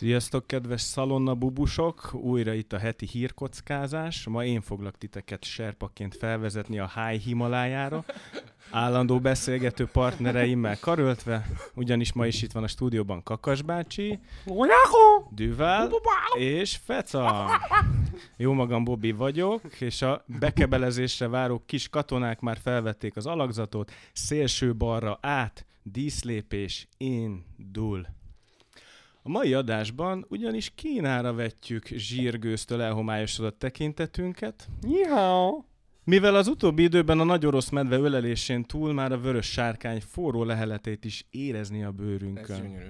Sziasztok, kedves szalonna bubusok! Újra itt a heti hírkockázás. Ma én foglak titeket serpaként felvezetni a High Himalájára, állandó beszélgető partnereimmel karöltve, ugyanis ma is itt van a stúdióban Kakas bácsi, Düvel és Feca. Jó magam Bobby vagyok, és a bekebelezésre váró kis katonák már felvették az alakzatot, szélső balra át, díszlépés, indul. A mai adásban ugyanis Kínára vetjük zsírgőztől elhomályosodott tekintetünket. Jihau! Mivel az utóbbi időben a nagy orosz medve ölelésén túl már a vörös sárkány forró leheletét is érezni a Ez bőrünkön. gyönyörű.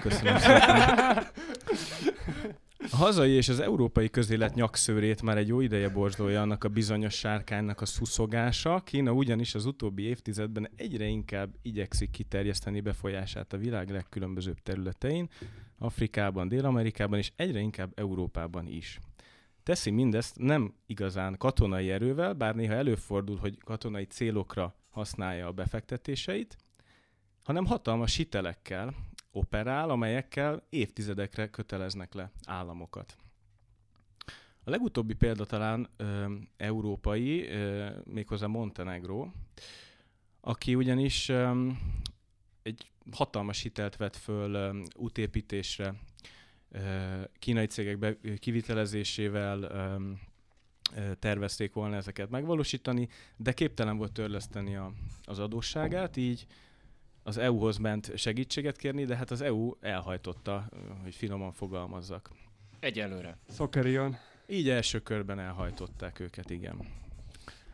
Köszönöm szépen. A hazai és az európai közélet nyakszőrét már egy jó ideje borzolja annak a bizonyos sárkánynak a szuszogása. Kína ugyanis az utóbbi évtizedben egyre inkább igyekszik kiterjeszteni befolyását a világ legkülönbözőbb területein, Afrikában, Dél-Amerikában és egyre inkább Európában is. Teszi mindezt nem igazán katonai erővel, bár néha előfordul, hogy katonai célokra használja a befektetéseit, hanem hatalmas hitelekkel, operál, amelyekkel évtizedekre köteleznek le államokat. A legutóbbi példa talán ö, európai, ö, méghozzá Montenegro, aki ugyanis ö, egy hatalmas hitelt vett föl ö, útépítésre, ö, kínai cégek be, kivitelezésével ö, ö, tervezték volna ezeket megvalósítani, de képtelen volt törleszteni a, az adósságát, így az EU-hoz ment segítséget kérni, de hát az EU elhajtotta, hogy finoman fogalmazzak. Egyelőre. Szokerion. Így első körben elhajtották őket, igen.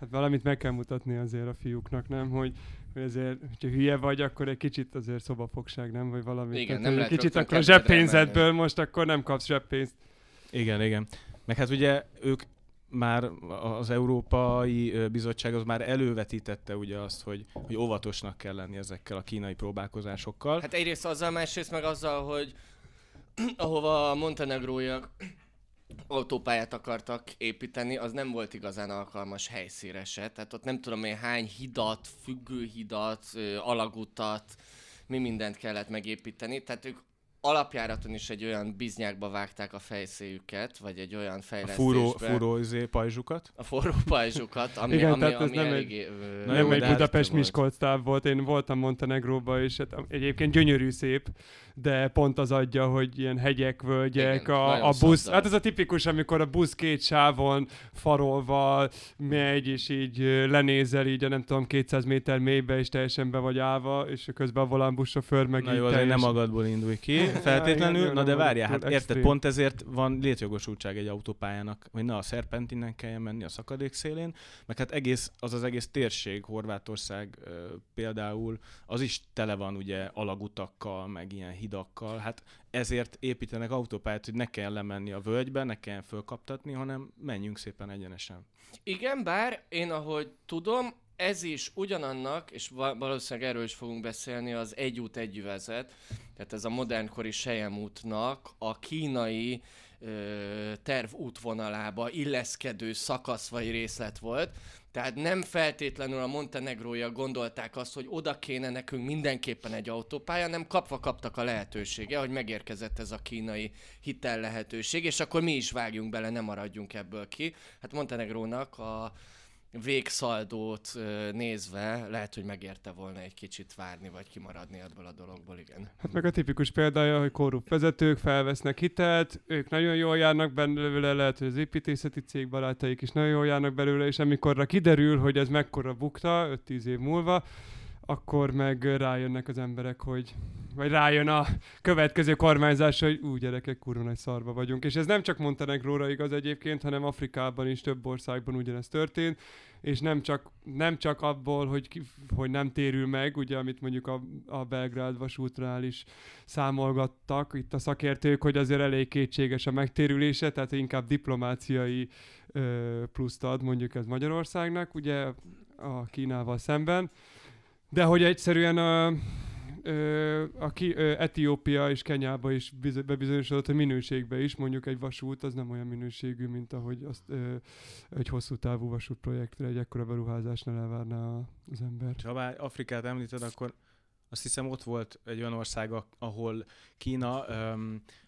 Hát valamit meg kell mutatni azért a fiúknak, nem? Hogy, hogy azért, hogyha hülye vagy, akkor egy kicsit azért szobafogság, nem? Vagy valami. Igen, Tehát, nem lehet kicsit akkor a zseppénzedből most akkor nem kapsz zseppénzt. Igen, igen. Meg hát ugye ők már az Európai Bizottság az már elővetítette ugye azt, hogy, hogy óvatosnak kell lenni ezekkel a kínai próbálkozásokkal. Hát egyrészt azzal, másrészt meg azzal, hogy ahova a montenegróiak autópályát akartak építeni, az nem volt igazán alkalmas helyszíre se. Tehát ott nem tudom én hány hidat, függőhidat, alagutat, mi mindent kellett megépíteni. Tehát ők alapjáraton is egy olyan biznyákba vágták a fejszéjüket, vagy egy olyan a fejlesztésbe. fúró, fúró izé, pajzsukat. A forró pajzsukat, ami, Igen, ami, tehát ez ami nem egy- eléggé... ö, Na nem egy de hát Budapest volt. Miskolc táv volt, én voltam Montenegróba, és hát egyébként gyönyörű szép, de pont az adja, hogy ilyen hegyek, völgyek, Igen, a, a busz, szabdal. hát ez a tipikus, amikor a busz két sávon farolva megy, és így lenézel így a nem tudom 200 méter mélybe, és teljesen be vagy állva, és közben a volánbuszsofőr meg Na így jó, azért nem magadból indulj ki, feltétlenül. Na de várjál, hát érted, pont ezért van létjogosultság egy autópályának, hogy ne a szerpentinen kelljen menni a szakadék szélén, meg hát egész, az az egész térség, Horvátország például, az is tele van ugye alagutakkal, meg ilyen hidakkal, hát ezért építenek autópályát, hogy ne kell lemenni a völgybe, ne kelljen fölkaptatni, hanem menjünk szépen egyenesen. Igen, bár én ahogy tudom, ez is ugyanannak, és va- valószínűleg erről is fogunk beszélni, az egy út egy üvezet, tehát ez a modernkori Sejem útnak a kínai ö, terv útvonalába illeszkedő szakasz vagy részlet volt. Tehát nem feltétlenül a montenegróiak gondolták azt, hogy oda kéne nekünk mindenképpen egy autópálya, nem kapva kaptak a lehetősége, hogy megérkezett ez a kínai hitel lehetőség, és akkor mi is vágjunk bele, nem maradjunk ebből ki. Hát Montenegrónak a végszaldót nézve lehet, hogy megérte volna egy kicsit várni, vagy kimaradni ebből a dologból, igen. Hát meg a tipikus példája, hogy korrupt vezetők felvesznek hitelt, ők nagyon jól járnak belőle, lehet, hogy az építészeti cég barátaik is nagyon jól járnak belőle, és amikorra kiderül, hogy ez mekkora bukta 5-10 év múlva, akkor meg rájönnek az emberek, hogy vagy rájön a következő kormányzás, hogy úgy gyerekek, kurva nagy szarba vagyunk. És ez nem csak Montenegróra igaz egyébként, hanem Afrikában is több országban ugyanez történt, és nem csak, nem csak abból, hogy, hogy nem térül meg, ugye, amit mondjuk a, a Belgrád vasútnál is számolgattak itt a szakértők, hogy azért elég kétséges a megtérülése, tehát inkább diplomáciai ö, pluszt ad mondjuk ez Magyarországnak, ugye a Kínával szemben, de hogy egyszerűen a, ö, a ki, ö, Etiópia és Kenyába is biz- bebizonyosodott, hogy minőségbe is, mondjuk egy vasút az nem olyan minőségű, mint ahogy azt ö, egy hosszú távú vasútprojektre egy ekkora beruházásnál elvárná a- az ember. Ha Afrikát említed, akkor azt hiszem ott volt egy olyan ország, a- ahol Kína,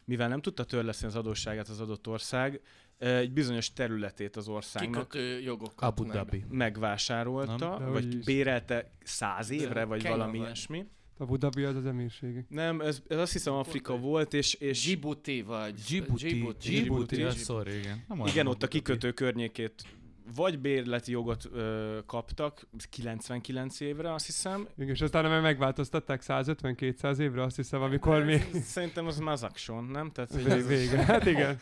mivel nem tudta törleszni az adósságát az adott ország, egy bizonyos területét az országnak Kikötő jogokat Abu meg. Dhabi. megvásárolta, Nem? Vagy is. bérelte száz évre, De vagy Kenya valami vagy. ilyesmi. Abu Dhabi az az emírségi. Nem, ez, ez azt hiszem Afrika volt, és, és Djibouti vagy. Djibouti. Djibouti. Djibouti. Djibouti. Ja, sorry, igen. Nem igen, ott a kikötő környékét vagy bérleti jogot ö, kaptak, 99 évre azt hiszem. És aztán meg megváltoztatták 150-200 évre, azt hiszem, amikor mi... Ez- Szerintem az Mazakson, nem? Tehát, hogy ez- Vége. Hát igen.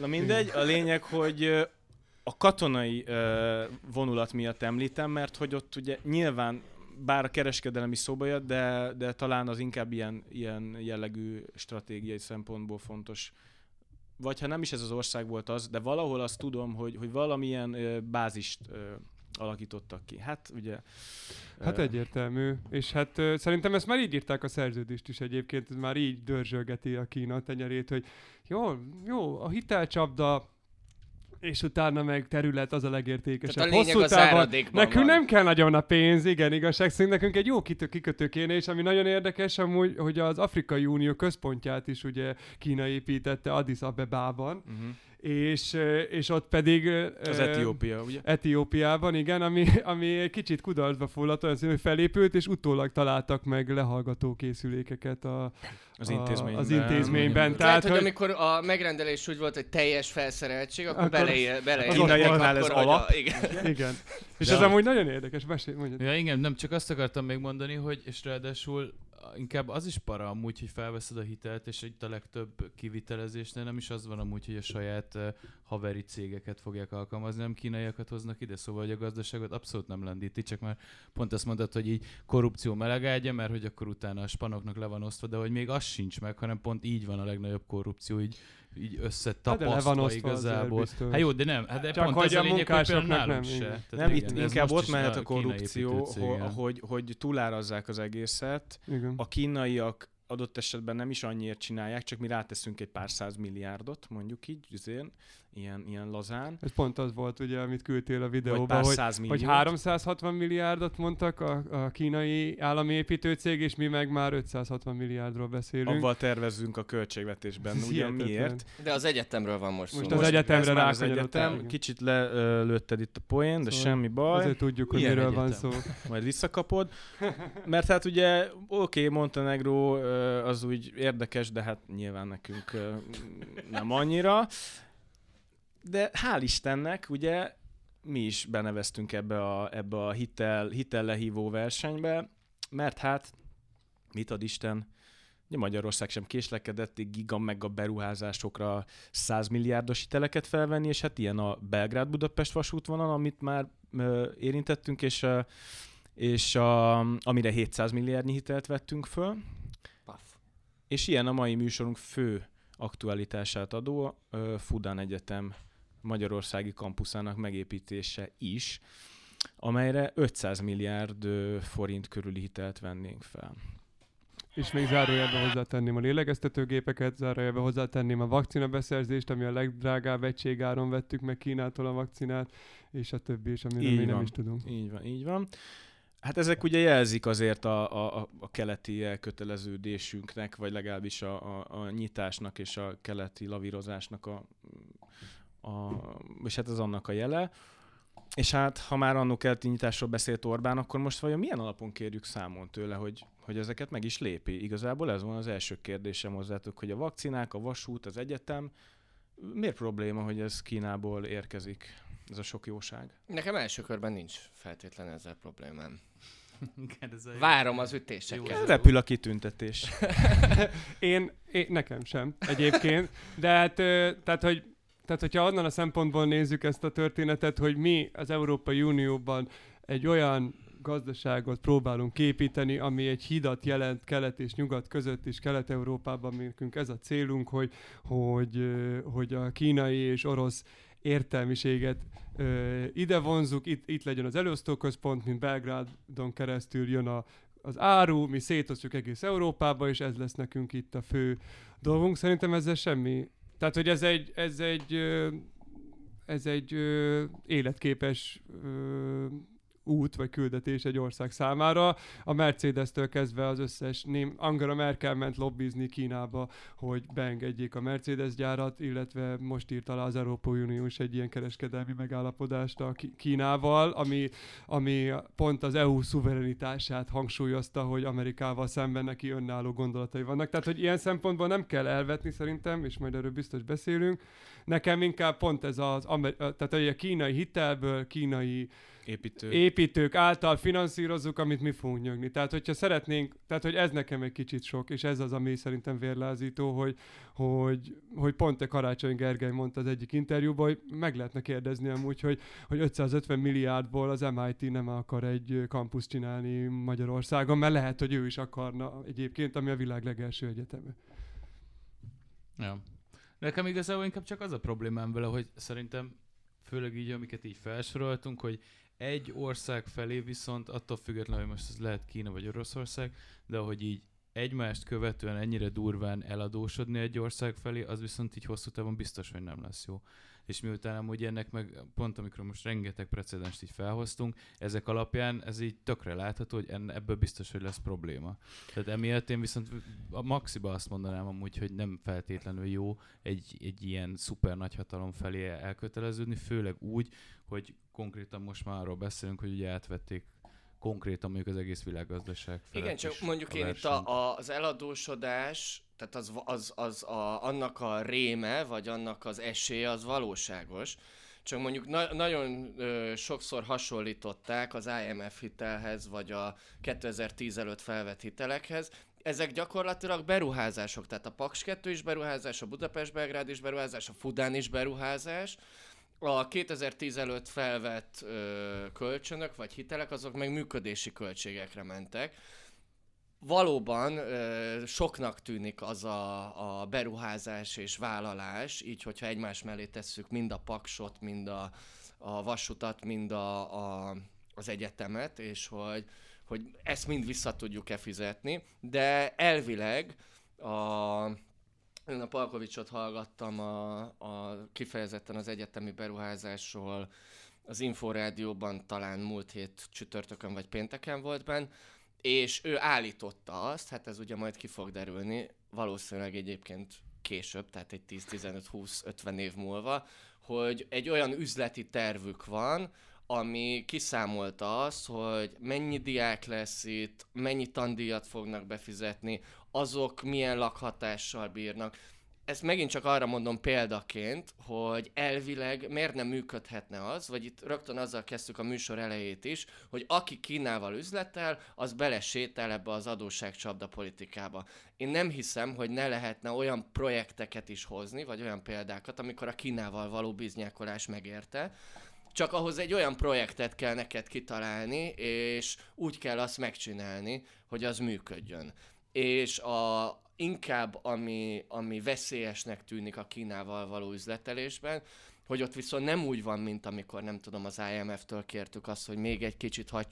Na mindegy, a lényeg, hogy a katonai ö, vonulat miatt említem, mert hogy ott ugye nyilván bár a kereskedelem is szóba jött, de, de talán az inkább ilyen, ilyen jellegű stratégiai szempontból fontos. Vagy ha nem is ez az ország volt az, de valahol azt tudom, hogy, hogy valamilyen ö, bázist ö, alakítottak ki. Hát ugye... Hát ö, egyértelmű. És hát ö, szerintem ezt már így írták a szerződést is egyébként, ez már így dörzsölgeti a Kína tenyerét, hogy jó, jó, a hitelcsapda, és utána meg terület az a legértékesebb. Tehát a Hosszú az távon Nekünk van. nem kell nagyon a pénz, igen, igazság szerint nekünk egy jó kitö- kikötő kéne, és ami nagyon érdekes amúgy, hogy az Afrikai Unió központját is ugye Kína építette Addis Abebában, Uh-huh. És, és ott pedig... Az ö, Etiópia, ugye? Etiópiában, igen, ami, ami kicsit kudarcba fulladt, olyan hogy felépült, és utólag találtak meg lehallgató készülékeket a, Az a- intézményben. Az intézményben. Lehet, Tehát, hogy, hogy, amikor a megrendelés úgy volt, hogy teljes felszereltség, akkor, Akkor- beleér, az kínaiaknál ez alap. A, igen. igen. És De ez a- amúgy nagyon érdekes, mesélj, mondjad. Ja igen, nem csak azt akartam még mondani, hogy és ráadásul inkább az is para amúgy, hogy felveszed a hitelt, és itt a legtöbb kivitelezésnél nem is az van amúgy, hogy a saját haveri cégeket fogják alkalmazni, nem kínaiakat hoznak ide, szóval hogy a gazdaságot abszolút nem lendíti, csak már pont azt mondtad, hogy így korrupció melegágya, mert hogy akkor utána a spanoknak le van osztva, de hogy még az sincs meg, hanem pont így van a legnagyobb korrupció, így, így Hát összetapasztva osztva igazából. Hát jó, de nem, hát de Csak pont hogy ez a lényeg, hogy például nálunk nem, se. Tehát Nem, igen, itt inkább ott mehet a korrupció, hogy, hogy túlárazzák az egészet. igen. A kínaiak adott esetben nem is annyiért csinálják, csak mi ráteszünk egy pár száz milliárdot, mondjuk így, üzén, ilyen, ilyen lazán. Ez pont az volt, ugye, amit küldtél a Vagy videóba, pár hogy, hogy 360 milliárdot mondtak a, a kínai állami építőcég, és mi meg már 560 milliárdról beszélünk. Avval tervezzünk a költségvetésben. Ez Ugyan hihetetlen. miért? De az egyetemről van most, Most szó. az egyetemre már az egyetem. Kicsit lelőtted itt a poén, de Szóval semmi baj. Azért tudjuk, hogy Milyen miről van egyetem? szó. majd visszakapod. Mert hát ugye, oké, okay, Montenegro az úgy érdekes, de hát nyilván nekünk nem annyira. De hál' Istennek, ugye, mi is beneveztünk ebbe a, ebbe a hitel, hitellehívó versenybe, mert hát, mit ad Isten, Ugye Magyarország sem késlekedett giga meg a beruházásokra 100 milliárdos hiteleket felvenni, és hát ilyen a Belgrád-Budapest vasútvonal, amit már ö, érintettünk, és, ö, és a, amire 700 milliárdnyi hitelt vettünk föl, Paf. és ilyen a mai műsorunk fő aktualitását adó ö, Fudan Egyetem Magyarországi kampuszának megépítése is, amelyre 500 milliárd forint körüli hitelt vennénk fel. És még zárójelbe hozzátenném a lélegeztetőgépeket, zárójelbe hozzátenném a vakcina beszerzést, ami a legdrágább egységáron vettük meg Kínától a vakcinát, és a többi is, amiről Így mi nem is tudunk. Így van, így van. Hát ezek ugye jelzik azért a, a, a- a keleti elköteleződésünknek, vagy legalábbis a, a, a nyitásnak és a keleti lavírozásnak a, a, és hát az annak a jele. És hát, ha már annó keleti nyitásról beszélt Orbán, akkor most vajon milyen alapon kérjük számon tőle, hogy, hogy ezeket meg is lépi? Igazából ez van az első kérdésem hozzátok, hogy a vakcinák, a vasút, az egyetem, miért probléma, hogy ez Kínából érkezik, ez a sok jóság? Nekem első körben nincs feltétlen ezzel problémám. Ez Várom az Jó, ütéseket. ez Repül a kitüntetés. Én, én, nekem sem egyébként, de hát, tehát, hogy tehát, hogyha onnan a szempontból nézzük ezt a történetet, hogy mi az Európai Unióban egy olyan gazdaságot próbálunk képíteni, ami egy hidat jelent kelet és nyugat között, és kelet-európában nekünk ez a célunk, hogy, hogy, hogy a kínai és orosz értelmiséget ö, ide vonzuk, itt, itt legyen az elosztóközpont, mint Belgrádon keresztül jön a, az áru, mi szétosztjuk egész Európába, és ez lesz nekünk itt a fő dolgunk. Szerintem ezzel semmi. Tehát, hogy ez egy, ez egy, ez egy életképes út vagy küldetés egy ország számára. A Mercedes-től kezdve az összes ném, Angela Merkel ment lobbizni Kínába, hogy beengedjék a Mercedes gyárat, illetve most írt alá az Európai Unió is egy ilyen kereskedelmi megállapodást a Kínával, ami, ami pont az EU szuverenitását hangsúlyozta, hogy Amerikával szemben neki önálló gondolatai vannak. Tehát, hogy ilyen szempontból nem kell elvetni szerintem, és majd erről biztos beszélünk. Nekem inkább pont ez az, tehát a kínai hitelből, kínai Építő. építők által finanszírozzuk, amit mi fogunk nyögni. Tehát, hogyha szeretnénk, tehát, hogy ez nekem egy kicsit sok, és ez az, ami szerintem vérlázító, hogy, hogy, hogy pont a Karácsony Gergely mondta az egyik interjúban, hogy meg lehetne kérdezni amúgy, hogy, hogy 550 milliárdból az MIT nem akar egy kampuszt csinálni Magyarországon, mert lehet, hogy ő is akarna egyébként, ami a világ legelső egyeteme. Ja. Nekem igazából inkább csak az a problémám vele, hogy szerintem főleg így, amiket így felsoroltunk, hogy egy ország felé viszont attól függetlenül, hogy most ez lehet Kína vagy Oroszország, de hogy így egymást követően ennyire durván eladósodni egy ország felé, az viszont így hosszú távon biztos, hogy nem lesz jó és miután amúgy ennek meg pont amikor most rengeteg precedenst így felhoztunk, ezek alapján ez így tökre látható, hogy enne, ebből biztos, hogy lesz probléma. Tehát emiatt én viszont a maxiba azt mondanám amúgy, hogy nem feltétlenül jó egy, egy ilyen szuper nagy hatalom felé elköteleződni, főleg úgy, hogy konkrétan most már arról beszélünk, hogy ugye átvették konkrétan mondjuk az egész világgazdaság felett Igen, csak mondjuk én itt a, a, az eladósodás, tehát az, az, az a, annak a réme, vagy annak az esélye az valóságos. Csak mondjuk na- nagyon ö, sokszor hasonlították az IMF hitelhez, vagy a 2010 előtt felvett hitelekhez. Ezek gyakorlatilag beruházások, tehát a Paks 2 is beruházás, a Budapest-Belgrád is beruházás, a Fudán is beruházás, a 2010 előtt felvett ö, kölcsönök vagy hitelek, azok meg működési költségekre mentek. Valóban ö, soknak tűnik az a, a beruházás és vállalás, így hogyha egymás mellé tesszük mind a paksot, mind a, a vasutat, mind a, a, az egyetemet, és hogy, hogy ezt mind vissza tudjuk-e fizetni, de elvileg a én a Palkovicsot hallgattam a, a kifejezetten az egyetemi beruházásról, az Inforádióban talán múlt hét csütörtökön vagy pénteken volt benn, és ő állította azt, hát ez ugye majd ki fog derülni, valószínűleg egyébként később, tehát egy 10-15-20-50 év múlva, hogy egy olyan üzleti tervük van, ami kiszámolta azt, hogy mennyi diák lesz itt, mennyi tandíjat fognak befizetni, azok milyen lakhatással bírnak. Ezt megint csak arra mondom példaként, hogy elvileg miért nem működhetne az, vagy itt rögtön azzal kezdtük a műsor elejét is, hogy aki Kínával üzletel, az belesétel ebbe az adósságcsapda politikába. Én nem hiszem, hogy ne lehetne olyan projekteket is hozni, vagy olyan példákat, amikor a Kínával való biznyákolás megérte, csak ahhoz egy olyan projektet kell neked kitalálni, és úgy kell azt megcsinálni, hogy az működjön. És a, inkább ami, ami veszélyesnek tűnik a Kínával való üzletelésben, hogy ott viszont nem úgy van, mint amikor nem tudom, az IMF-től kértük azt, hogy még egy kicsit hagy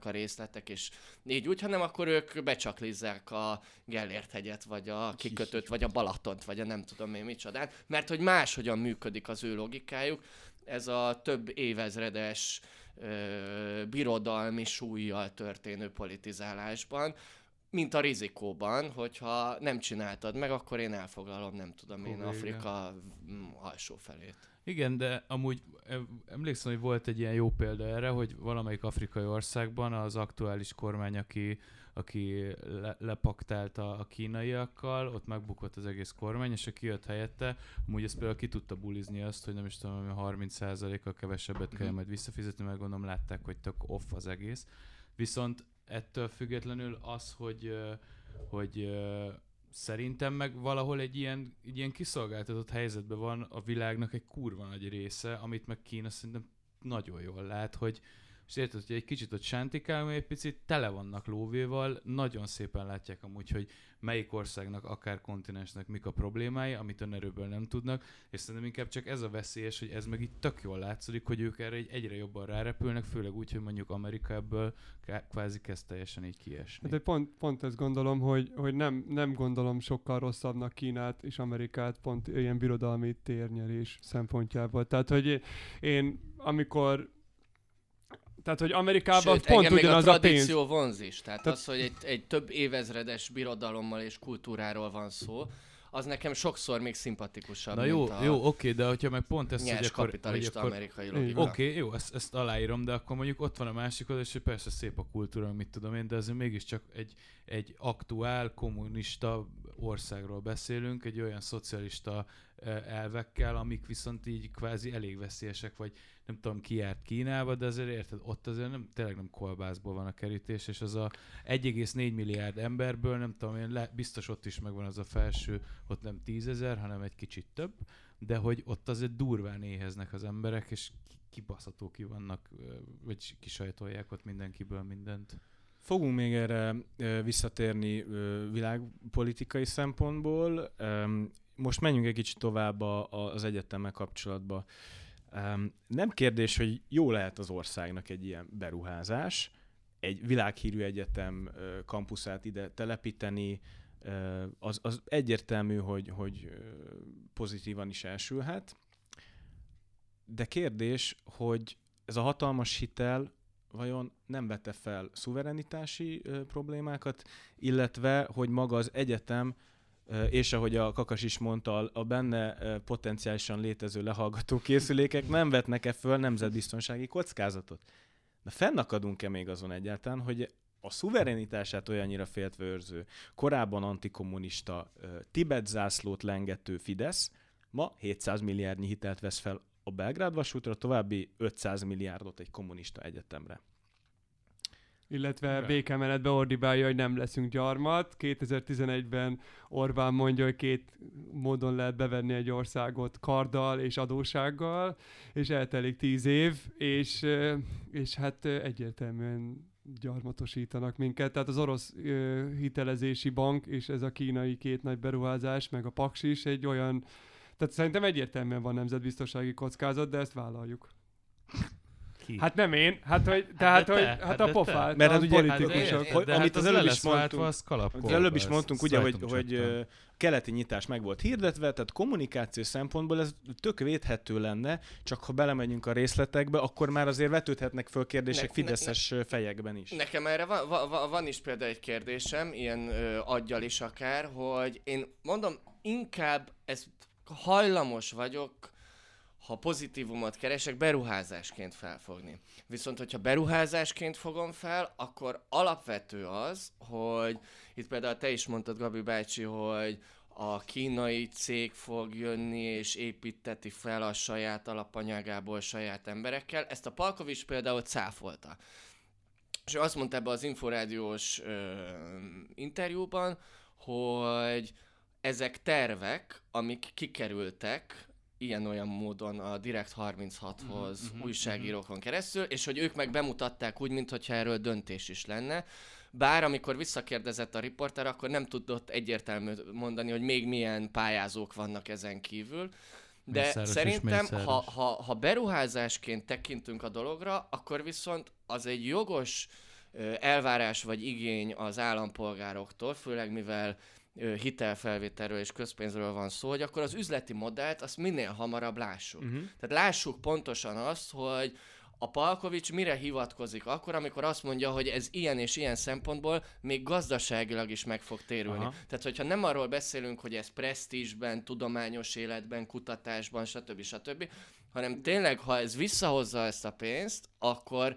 a részletek, és így úgy, hanem akkor ők becsaklizzák a Gellért hegyet, vagy a kikötőt, vagy a Balatont, vagy a nem tudom én micsodát, mert hogy máshogyan működik az ő logikájuk, ez a több évezredes ö, birodalmi súlyjal történő politizálásban, mint a rizikóban, hogyha nem csináltad meg, akkor én elfoglalom, nem tudom én, Afrika mm, alsó felét. Igen, de amúgy emlékszem, hogy volt egy ilyen jó példa erre, hogy valamelyik afrikai országban az aktuális kormány, aki aki le, lepaktálta a kínaiakkal, ott megbukott az egész kormány, és aki jött helyette, amúgy ezt például ki tudta bulizni azt, hogy nem is tudom, 30%-kal kevesebbet kell mhm. majd visszafizetni, mert gondolom látták, hogy tök off az egész. Viszont ettől függetlenül az, hogy, hogy szerintem meg valahol egy ilyen, egy ilyen kiszolgáltatott helyzetben van a világnak egy kurva nagy része, amit meg Kína szerintem nagyon jól lát, hogy, és érted, hogy egy kicsit ott sántikál, egy picit tele vannak lóvéval, nagyon szépen látják amúgy, hogy melyik országnak, akár kontinensnek mik a problémái, amit önerőből nem tudnak, és szerintem inkább csak ez a veszélyes, hogy ez meg itt tök jól látszik, hogy ők erre egy egyre jobban rárepülnek, főleg úgy, hogy mondjuk Amerika ebből kvázi kezd teljesen így kiesni. Hát pont, pont ezt gondolom, hogy, hogy nem, nem gondolom sokkal rosszabbnak Kínát és Amerikát pont ilyen birodalmi térnyerés szempontjából. Tehát, hogy én amikor Tehát, hogy Amerikában Sőt, pont még a ugyanaz a, pénz. tradíció vonz is. Tehát Tehát- az, hogy egy, egy több évezredes birodalommal és kultúráról van szó, az nekem sokszor még szimpatikusabb, Na jó, mint a jó, oké, de hogyha meg pont ezt, hogy akkor, hogy kapitalista akkor amerikai logika. Oké, okay, jó, ezt, ezt aláírom, de akkor mondjuk ott van a másik oldal, és hogy persze szép a kultúra, mit tudom én, de azért mégiscsak egy, egy aktuál kommunista országról beszélünk, egy olyan szocialista elvekkel, amik viszont így kvázi elég veszélyesek, vagy nem tudom, ki járt Kínába, de azért érted, ott azért nem, tényleg nem kolbászból van a kerítés, és az a 1,4 milliárd emberből, nem tudom én, le, biztos ott is megvan az a felső, ott nem tízezer, hanem egy kicsit több, de hogy ott azért durván éheznek az emberek, és ki- kibaszható ki vannak, vagy kisajtolják ott mindenkiből mindent. Fogunk még erre visszatérni világpolitikai szempontból. Most menjünk egy kicsit tovább a, a- az egyetemmel kapcsolatba. Öm, Nem kérdés, hogy jó lehet az országnak egy ilyen beruházás, egy világhírű egyetem kampuszát ide telepíteni, az, az egyértelmű, hogy, hogy pozitívan is elsülhet. De kérdés, hogy ez a hatalmas hitel vajon nem vette fel szuverenitási problémákat, illetve hogy maga az egyetem, és ahogy a Kakas is mondta, a- benne potenciálisan létező lehallgató készülékek nem vetnek-e föl nemzetbiztonsági kockázatot? De fennakadunk-e még azon egyáltalán, hogy a szuverenitását olyannyira féltve őrző, korábban antikommunista, Tibet zászlót lengető Fidesz ma 700 milliárdnyi hitelt vesz fel a Belgrád vasútra, további 500 milliárdot egy kommunista egyetemre. Illetve Rá. békemenetbe ordibálja, hogy nem leszünk gyarmat. 2011-ben Orbán mondja, hogy két módon lehet bevenni egy országot karddal és adósággal, és eltelik tíz év, és, és hát egyértelműen gyarmatosítanak minket. Tehát az orosz ö, hitelezési bank és ez a kínai két nagy beruházás, meg a Paks is egy olyan, tehát szerintem egyértelműen van nemzetbiztonsági kockázat, de ezt vállaljuk. Ki? Hát nem én, hát, hogy, tehát, de hogy, te, hát, hát a pofát, Mert a hát ugye- hát politikusok. hogy- de amit hát az az előbb is mondtunk, az. Az előbb is mondtunk, ugye, hogy, hogy ö, keleti nyitás meg volt hirdetve, tehát kommunikáció szempontból ez tök védhető lenne, csak ha belemegyünk a részletekbe, akkor már azért vetődhetnek föl kérdések Ne- ne- fideszes fejekben is. Nekem erre van, van, van, van is például egy kérdésem, ilyen ö, aggyal is akár, hogy én mondom, inkább ez hajlamos vagyok, ha pozitívumot keresek, beruházásként felfogni. Viszont, hogyha beruházásként fogom fel, akkor alapvető az, hogy itt például te is mondtad, Gabi bácsi, hogy a kínai cég fog jönni és építeti fel a saját alapanyagából saját emberekkel. Ezt a Palkovics például cáfolta. És ő azt mondta ebbe az inforádiós ö, interjúban, hogy ezek tervek, amik kikerültek ilyen-olyan módon a Direkt 36-hoz Mhm, mhm, újságírókon keresztül, és hogy ők meg bemutatták úgy, mintha erről döntés is lenne. Bár amikor visszakérdezett a riporter, akkor nem tudott egyértelmű mondani, hogy még milyen pályázók vannak ezen kívül. De Mészáros és szerintem, ha, ha, ha beruházásként tekintünk a dologra, akkor viszont az egy jogos elvárás vagy igény az állampolgároktól, főleg mivel hitelfelvételről és közpénzről van szó, hogy akkor az üzleti modellt azt minél hamarabb lássuk. Uh-huh. Tehát lássuk pontosan azt, hogy a Palkovics mire hivatkozik akkor, amikor azt mondja, hogy ez ilyen és ilyen szempontból még gazdaságilag is meg fog térülni. Aha. Tehát, hogyha nem arról beszélünk, hogy ez presztízsben, tudományos életben, kutatásban, stb. stb., hanem tényleg, ha ez visszahozza ezt a pénzt, akkor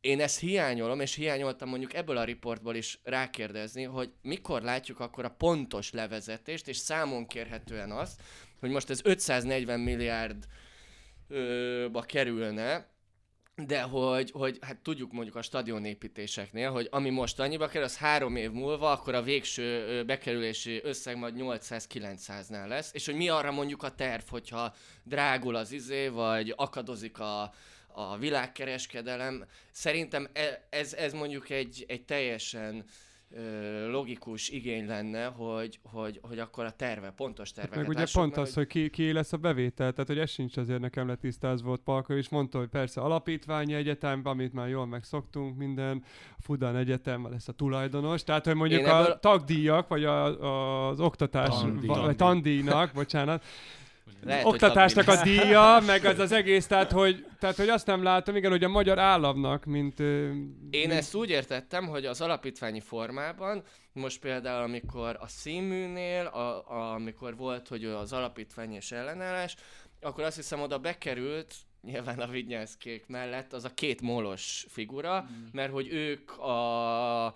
én ezt hiányolom, és hiányoltam mondjuk ebből a riportból is rákérdezni, hogy mikor látjuk akkor a pontos levezetést, és számon kérhetően azt, hogy most ez 540 milliárd ö, ba kerülne, de hogy, hogy hát tudjuk mondjuk a stadionépítéseknél, hogy ami most annyiba kerül, az három év múlva, akkor a végső bekerülési összeg majd 800-900-nál lesz, és hogy mi arra mondjuk a terv, hogyha drágul az izé, vagy akadozik a, a világkereskedelem. Szerintem e- ez, ez mondjuk egy, egy teljesen logikus igény lenne, hogy, hogy, hogy akkor a terve, pontos terveket Meg ugye lássuk, pont mert az, hogy ki, ki lesz a bevétel, tehát hogy ez sincs azért nekem letisztáz volt Palka, és mondta, hogy persze alapítványi egyetem, amit már jól megszoktunk, minden, a Fudan Egyetem lesz a tulajdonos, tehát hogy mondjuk Én a ebből- tagdíjak, vagy a, a, az oktatás, Tandíj. va- vagy tandíjnak, bocsánat. Lehet, oktatásnak a díja, meg az az egész, tehát hogy, tehát hogy azt nem látom, igen, hogy a magyar államnak, mint... Én mint- ezt úgy értettem, hogy az alapítványi formában, most például amikor a színműnél, a, a, amikor volt, hogy az alapítvány és ellenállás, akkor azt hiszem oda bekerült, nyilván a Vignyászkék mellett, az a két molos figura, Mm. mert hogy ők a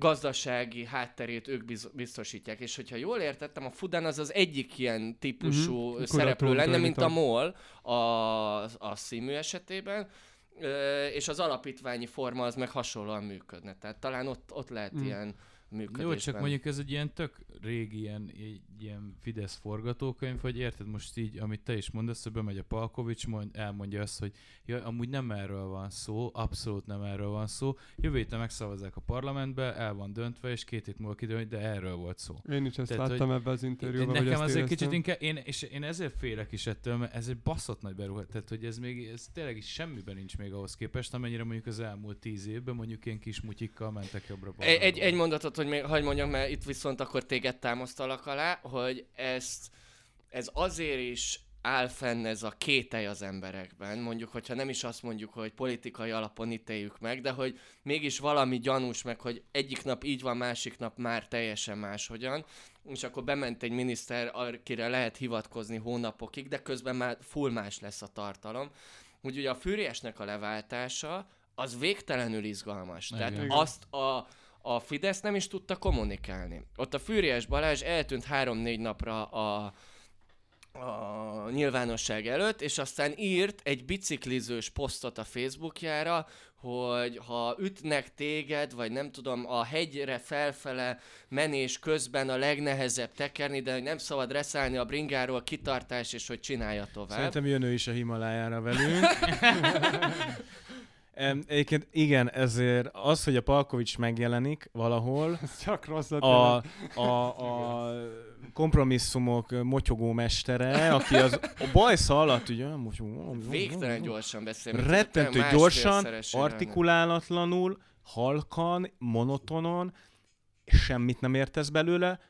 gazdasági hátterét ők biz- biztosítják. És hogyha jól értettem, a Fudan az az egyik ilyen típusú Mhm. szereplő Kuratórium lenne, mint a. MOL a, a színmű esetében, és az alapítványi forma az meg hasonlóan működne. Tehát talán ott, ott lehet Mm. ilyen működésben. Jó, csak mondjuk ez egy ilyen tök régi ilyen, ilyen Fidesz forgatókönyv, hogy érted most így, amit te is mondasz, hogy bemegy a Palkovics, mond, elmondja azt, hogy ja, amúgy nem erről van szó, abszolút nem erről van szó. Jövő héten megszavazzák a parlamentbe, el van döntve, és két hét múlva kiderül, hogy de erről volt szó. Én is ezt Tehát, láttam ebben az interjúban, hogy Nekem ezt az egy éreztem. kicsit inkább, én, és én ezért félek is ettől, mert ez egy baszott nagy beruházás, tehát hogy ez még, ez tényleg is semmiben nincs még ahhoz képest, amennyire mondjuk az elmúlt tíz évben mondjuk ilyen kis mutyikkal mentek jobbra Egy, egy, egy mondatot, hogy még hagyd mondjam, mert itt viszont akkor téged támasztalak alá, hogy ezt, ez azért is áll fenn ez a kételj az emberekben, mondjuk, hogyha nem is azt mondjuk, hogy politikai alapon ítéljük meg, de hogy mégis valami gyanús meg, hogy egyik nap így van, másik nap már teljesen máshogyan, és akkor bement egy miniszter, akire lehet hivatkozni hónapokig, de közben már full más lesz a tartalom. Úgy ugye a Fűriesnek a leváltása, az végtelenül izgalmas. Igen. Tehát azt a, a Fidesz nem is tudta kommunikálni. Ott a Fűries Balázs eltűnt három-négy napra a, a nyilvánosság előtt, és aztán írt egy biciklizős posztot a Facebookjára, hogy ha ütnek téged, vagy nem tudom, a hegyre felfele menés közben a legnehezebb tekerni, de nem szabad reszállni a bringáról, kitartás, és hogy csinálja tovább. Szerintem jön ő is a Himalájára velünk. Egyébként igen, ezért az, hogy a Palkovics megjelenik valahol, csak rosszat a, a, a kompromisszumok motyogó mestere, aki az a bajsza alatt ugye, motyogó, Végtelen gyorsan beszél. rettentő gyorsan, artikulálatlanul, halkan, monotonon, semmit nem értesz belőle,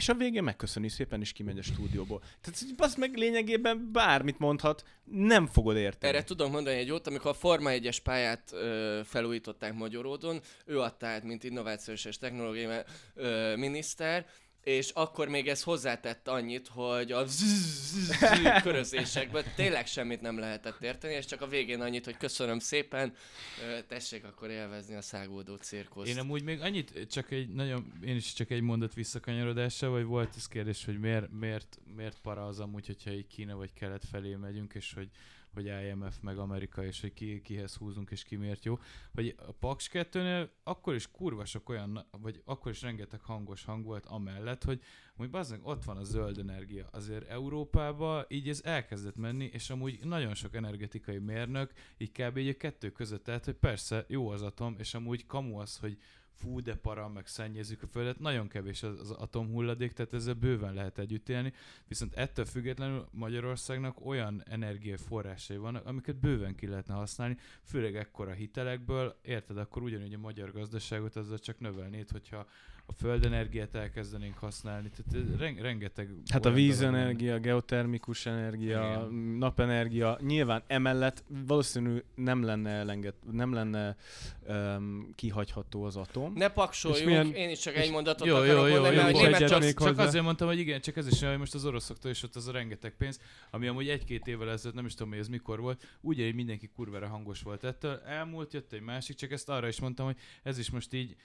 és a végén megköszöni szépen, és kimegy a stúdióból. Tehát az meg lényegében bármit mondhat, nem fogod érteni. Erre tudom mondani egy jót, amikor a Forma 1-es pályát ö, felújították Magyaródon, ő adta át, mint innovációs és technológiai ö, miniszter, és akkor még ez hozzátett annyit, hogy a zzz körözésekből tényleg semmit nem lehetett érteni, és csak a végén annyit, hogy köszönöm szépen, tessék akkor élvezni a szágódó cirkuszt. Én amúgy még annyit, csak egy nagyon, én is csak egy mondat visszakanyarodással, vagy volt ez kérdés, hogy miért, miért, miért para az amúgy, hogyha így Kína vagy kelet felé megyünk, és hogy, hogy IMF meg Amerika, és hogy ki, kihez húzunk, és ki miért jó. Hogy a Paks 2-nél akkor is kurva sok olyan, vagy akkor is rengeteg hangos hang volt amellett, hogy hogy bazdmeg ott van a zöld energia. Azért Európába így ez elkezdett menni, és amúgy nagyon sok energetikai mérnök így kb. így a kettő között, tehát hogy persze jó az atom, és amúgy kamu az, hogy fú, de para, meg szennyezzük a földet, nagyon kevés az, az atomhulladék, tehát ezzel bőven lehet együtt élni, viszont ettől függetlenül Magyarországnak olyan energiaforrásai vannak, amiket bőven ki lehetne használni, főleg ekkora hitelekből, érted, akkor ugyanúgy a magyar gazdaságot azzal csak növelnéd, hogyha a földenergiát elkezdenénk használni, tehát ren- rengeteg... Hát a vízenergia, geotermikus energia, Igen. napenergia, nyilván emellett valószínű nem lenne elenged, nem lenne um, kihagyható az atom. Ne paksoljunk, milyen- én is csak egy mondatot Jó, akarok jó, jó, mondani, jó, mert jó, egyet csak csak hozzá. azért mondtam, hogy igen, csak ez is olyan, hogy most az oroszoktól is ott az a rengeteg pénz, ami amúgy egy-két évvel ezelőtt, nem is tudom, hogy ez mikor volt, úgy hogy mindenki kurvára hangos volt ettől. Elmúlt, jött egy másik, csak ezt arra is mondtam, hogy ez is most így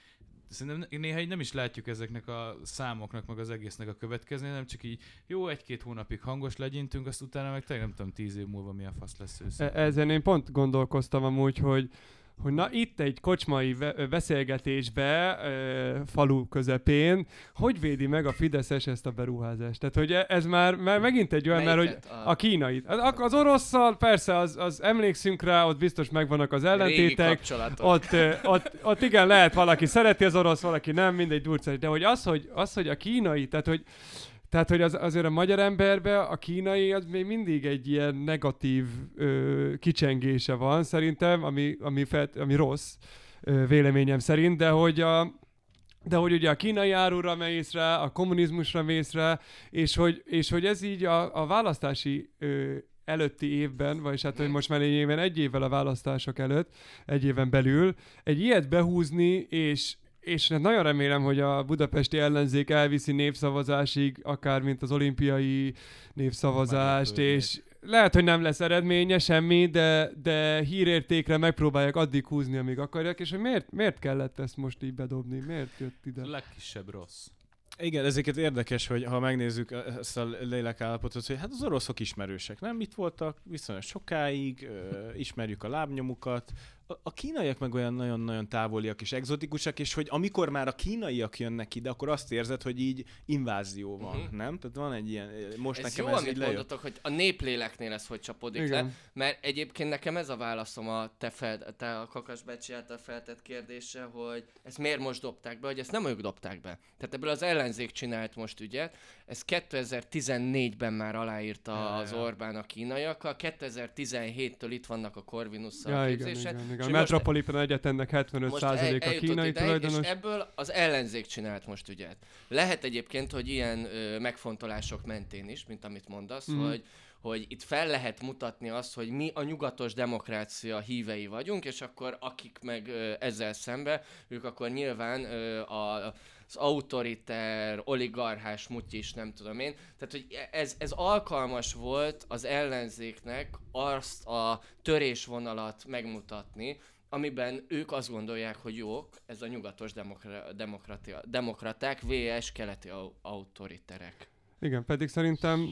Szerintem néha így nem is látjuk ezeknek a számoknak, meg az egésznek a következmény, nem csak így jó, egy-két hónapig hangos legyintünk, azt utána meg tényleg nem tudom, tíz év múlva milyen fasz lesz őszintén. E- Ezen én pont gondolkoztam amúgy, hogy hogy na itt egy kocsmai beszélgetésbe, falu közepén, hogy védi meg a Fideszes ezt a beruházást? Tehát, hogy e- ez már, már megint egy olyan, mert hogy Melyiket? a kínait. Az, orosszal persze, az, az emlékszünk rá, ott biztos megvannak az ellentétek, ott, ott, ott igen, lehet valaki szereti az orosz, valaki nem, mindegy durcás. De hogy az, hogy, az, hogy a kínai, tehát hogy, tehát, hogy az, azért a magyar emberbe a kínai az még mindig egy ilyen negatív ö, kicsengése van szerintem, ami, ami, felt, ami rossz ö, véleményem szerint, de hogy a, de hogy ugye a kínai árura mész rá, a kommunizmusra mész rá, és hogy, és hogy ez így a, a választási ö, előtti évben, vagyis hát hogy most már egy évvel a választások előtt, egy éven belül, egy ilyet behúzni, és, és hát nagyon remélem, hogy a budapesti ellenzék elviszi népszavazásig, akár mint az olimpiai népszavazást, és lehet, hogy nem lesz eredménye semmi, de, de hírértékre megpróbálják addig húzni, amíg akarják, és hogy miért, miért kellett ezt most így bedobni? Miért jött ide? A legkisebb rossz. Igen, ezeket érdekes, hogy ha megnézzük ezt a lélekállapotot, hogy hát az oroszok ismerősek, nem? Itt voltak viszonylag sokáig, ö, ismerjük a lábnyomukat, a, kínaiak meg olyan nagyon-nagyon távoliak és exotikusak, és hogy amikor már a kínaiak jönnek ide, akkor azt érzed, hogy így invázió van, uh-huh. nem? Tehát van egy ilyen, most ez nekem jó, ez amit így lejött. mondotok, hogy a népléleknél ez hogy csapódik Igen. le, mert egyébként nekem ez a válaszom a te, fel, te a Kakas által feltett kérdésre, hogy ezt miért most dobták be, hogy ezt nem ők dobták be. Tehát ebből az ellenzék csinált most ügyet, ez 2014-ben már aláírta Ja, az. Orbán a kínaiakkal, 2017-től itt vannak a Corvinusszal Ja, a igen, képzésen. igen, igen. A Metropolitan Egyetemnek 75% most a eljutott kínai ideig, tulajdonos. És ebből az ellenzék csinált most ügyet. Lehet egyébként, hogy ilyen ö, megfontolások mentén is, mint amit mondasz, Mhm. hogy, hogy itt fel lehet mutatni azt, hogy mi a nyugatos demokrácia hívei vagyunk, és akkor akik meg ö, ezzel szembe, ők akkor nyilván ö, a az autoriter, oligarchás mutyis, nem tudom én. Tehát, hogy ez, ez alkalmas volt az ellenzéknek azt a törésvonalat megmutatni, amiben ők azt gondolják, hogy jók, ez a nyugatos demokra- demokraták, VS keleti au- autoriterek. Igen, pedig szerintem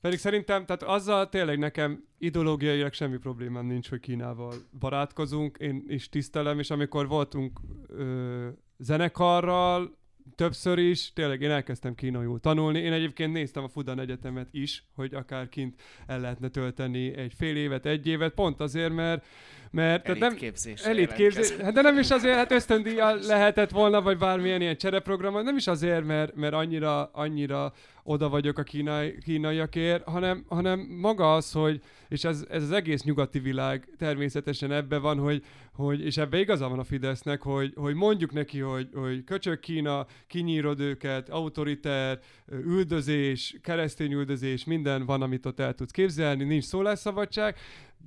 pedig szerintem, tehát azzal tényleg nekem ideológiailag semmi problémám nincs, hogy Kínával barátkozunk, én is tisztelem, és amikor voltunk ö, zenekarral, többször is, tényleg én elkezdtem kínaiul tanulni. Én egyébként néztem a Fudan Egyetemet is, hogy akár kint el lehetne tölteni egy fél évet, egy évet, pont azért, mert, mert tehát nem, Elitképzésre Elitképzés, jelentkezett. hát de nem is azért, hát ösztöndíjjal lehetett volna, vagy bármilyen ilyen csereprogram, nem is azért, mert, mert annyira, annyira oda vagyok a kínai, kínaiakért, hanem, hanem maga az, hogy, és ez, ez az egész nyugati világ természetesen ebbe van, hogy, hogy és ebbe igaza van a Fidesznek, hogy, hogy mondjuk neki, hogy, hogy köcsög Kína, kinyírod őket, autoriter, üldözés, keresztény üldözés, minden van, amit ott el tudsz képzelni, nincs szólásszabadság,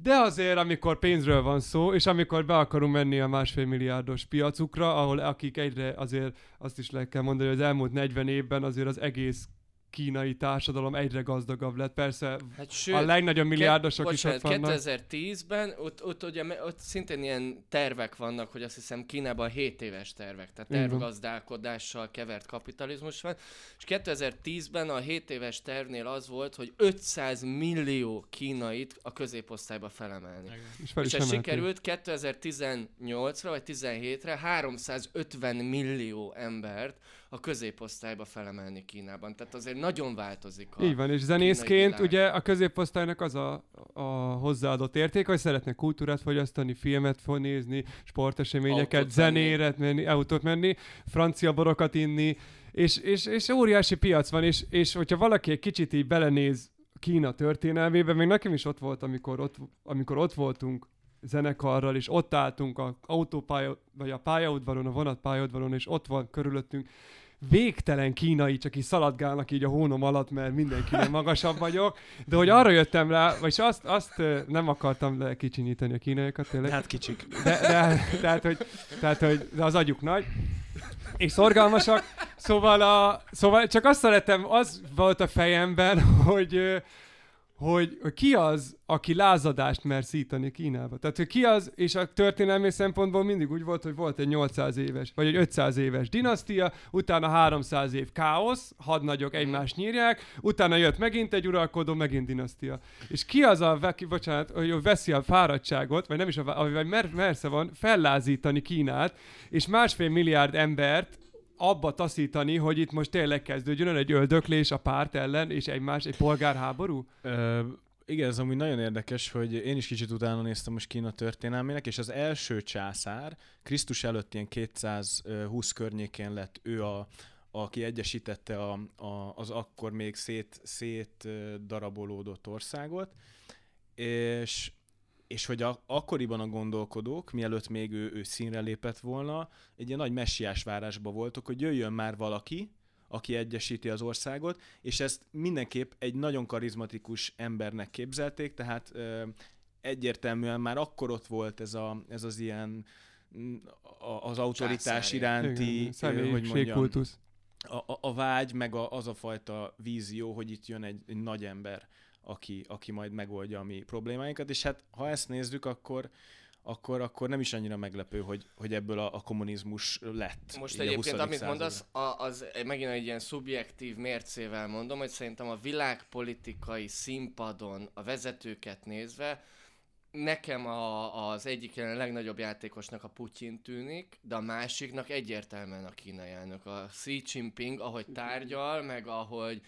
de azért, amikor pénzről van szó, és amikor be akarunk menni a másfél milliárdos piacukra, ahol akik egyre azért azt is le kell mondani, hogy az elmúlt 40 évben azért az egész kínai társadalom egyre gazdagabb lett. Persze Hát a legnagyobb milliárdosok is ott vannak. 2010-ben ott, ott, ugye, ott szintén ilyen tervek vannak, hogy azt hiszem Kínában 7 éves tervek, tehát tervgazdálkodással kevert kapitalizmus van, és 2010-ben a 7 éves tervnél az volt, hogy 500 millió kínait a középosztályba felemelni. És fel És ez sikerült 2018-ra vagy 17-re 350 millió embert a középosztályba felemelni Kínában. Tehát azért nagyon változik a... Így van, és zenészként ugye a középosztálynak az a, a hozzáadott érték, hogy szeretnek kultúrát fogyasztani, filmet nézni, sporteseményeket, Autót zenére menni, autót menni, francia borokat inni, és, és, és óriási piac van, és, és hogyha valaki egy kicsit így belenéz Kína történelmébe, még nekem is ott volt, amikor ott, amikor ott voltunk zenekarral, és ott álltunk a autópálya, vagy a pályaudvaron, a vonatpályaudvaron, és ott van körülöttünk végtelen kínai, csak így szaladgálnak így a hónom alatt, mert mindenkinél magasabb vagyok, de hogy arra jöttem rá, vagy azt, azt nem akartam lekicsinyíteni a kínaiakat, tényleg, hát kicsik. de, de, tehát, hogy, tehát, hogy de az agyuk nagy, és szorgalmasak, szóval, a, szóval csak azt szeretem, az volt a fejemben, hogy, hogy, ki az, aki lázadást mer szítani Kínába. Tehát, hogy ki az, és a történelmi szempontból mindig úgy volt, hogy volt egy 800 éves, vagy egy 500 éves dinasztia, utána 300 év káosz, hadnagyok egymást nyírják, utána jött megint egy uralkodó, megint dinasztia. És ki az a, veki, bocsánat, hogy veszi a fáradtságot, vagy nem is a, vagy mer, mersze van, fellázítani Kínát, és másfél milliárd embert abba taszítani, hogy itt most tényleg kezdődjön egy öldöklés a párt ellen, és egymás, egy polgárháború? Ö, igen, ez amúgy nagyon érdekes, hogy én is kicsit utána néztem most Kína történelmének, és az első császár, Krisztus előtt ilyen 220 környékén lett ő a, aki egyesítette a, a, az akkor még szét, szét darabolódott országot, és és hogy a, akkoriban a gondolkodók, mielőtt még ő, ő színre lépett volna, egy ilyen nagy messiás várásba voltak, hogy jöjjön már valaki, aki egyesíti az országot, és ezt mindenképp egy nagyon karizmatikus embernek képzelték, tehát ö, egyértelműen már akkor ott volt ez, a, ez az ilyen mm, az autoritás Császári. iránti, Igen, hogy személyiségkultusz. a, a, a vágy, meg a, az a fajta vízió, hogy itt jön egy, egy nagy ember, aki, aki majd megoldja a mi problémáinkat, és hát ha ezt nézzük, akkor akkor, akkor nem is annyira meglepő, hogy, hogy ebből a, a kommunizmus lett. Most a egyébként, 20. amit században. mondasz, a, az megint egy ilyen szubjektív mércével mondom, hogy szerintem a világpolitikai színpadon a vezetőket nézve, nekem a, az egyik ilyen legnagyobb játékosnak a Putyin tűnik, de a másiknak egyértelműen a kínai elnök. A Xi Jinping, ahogy tárgyal, meg ahogy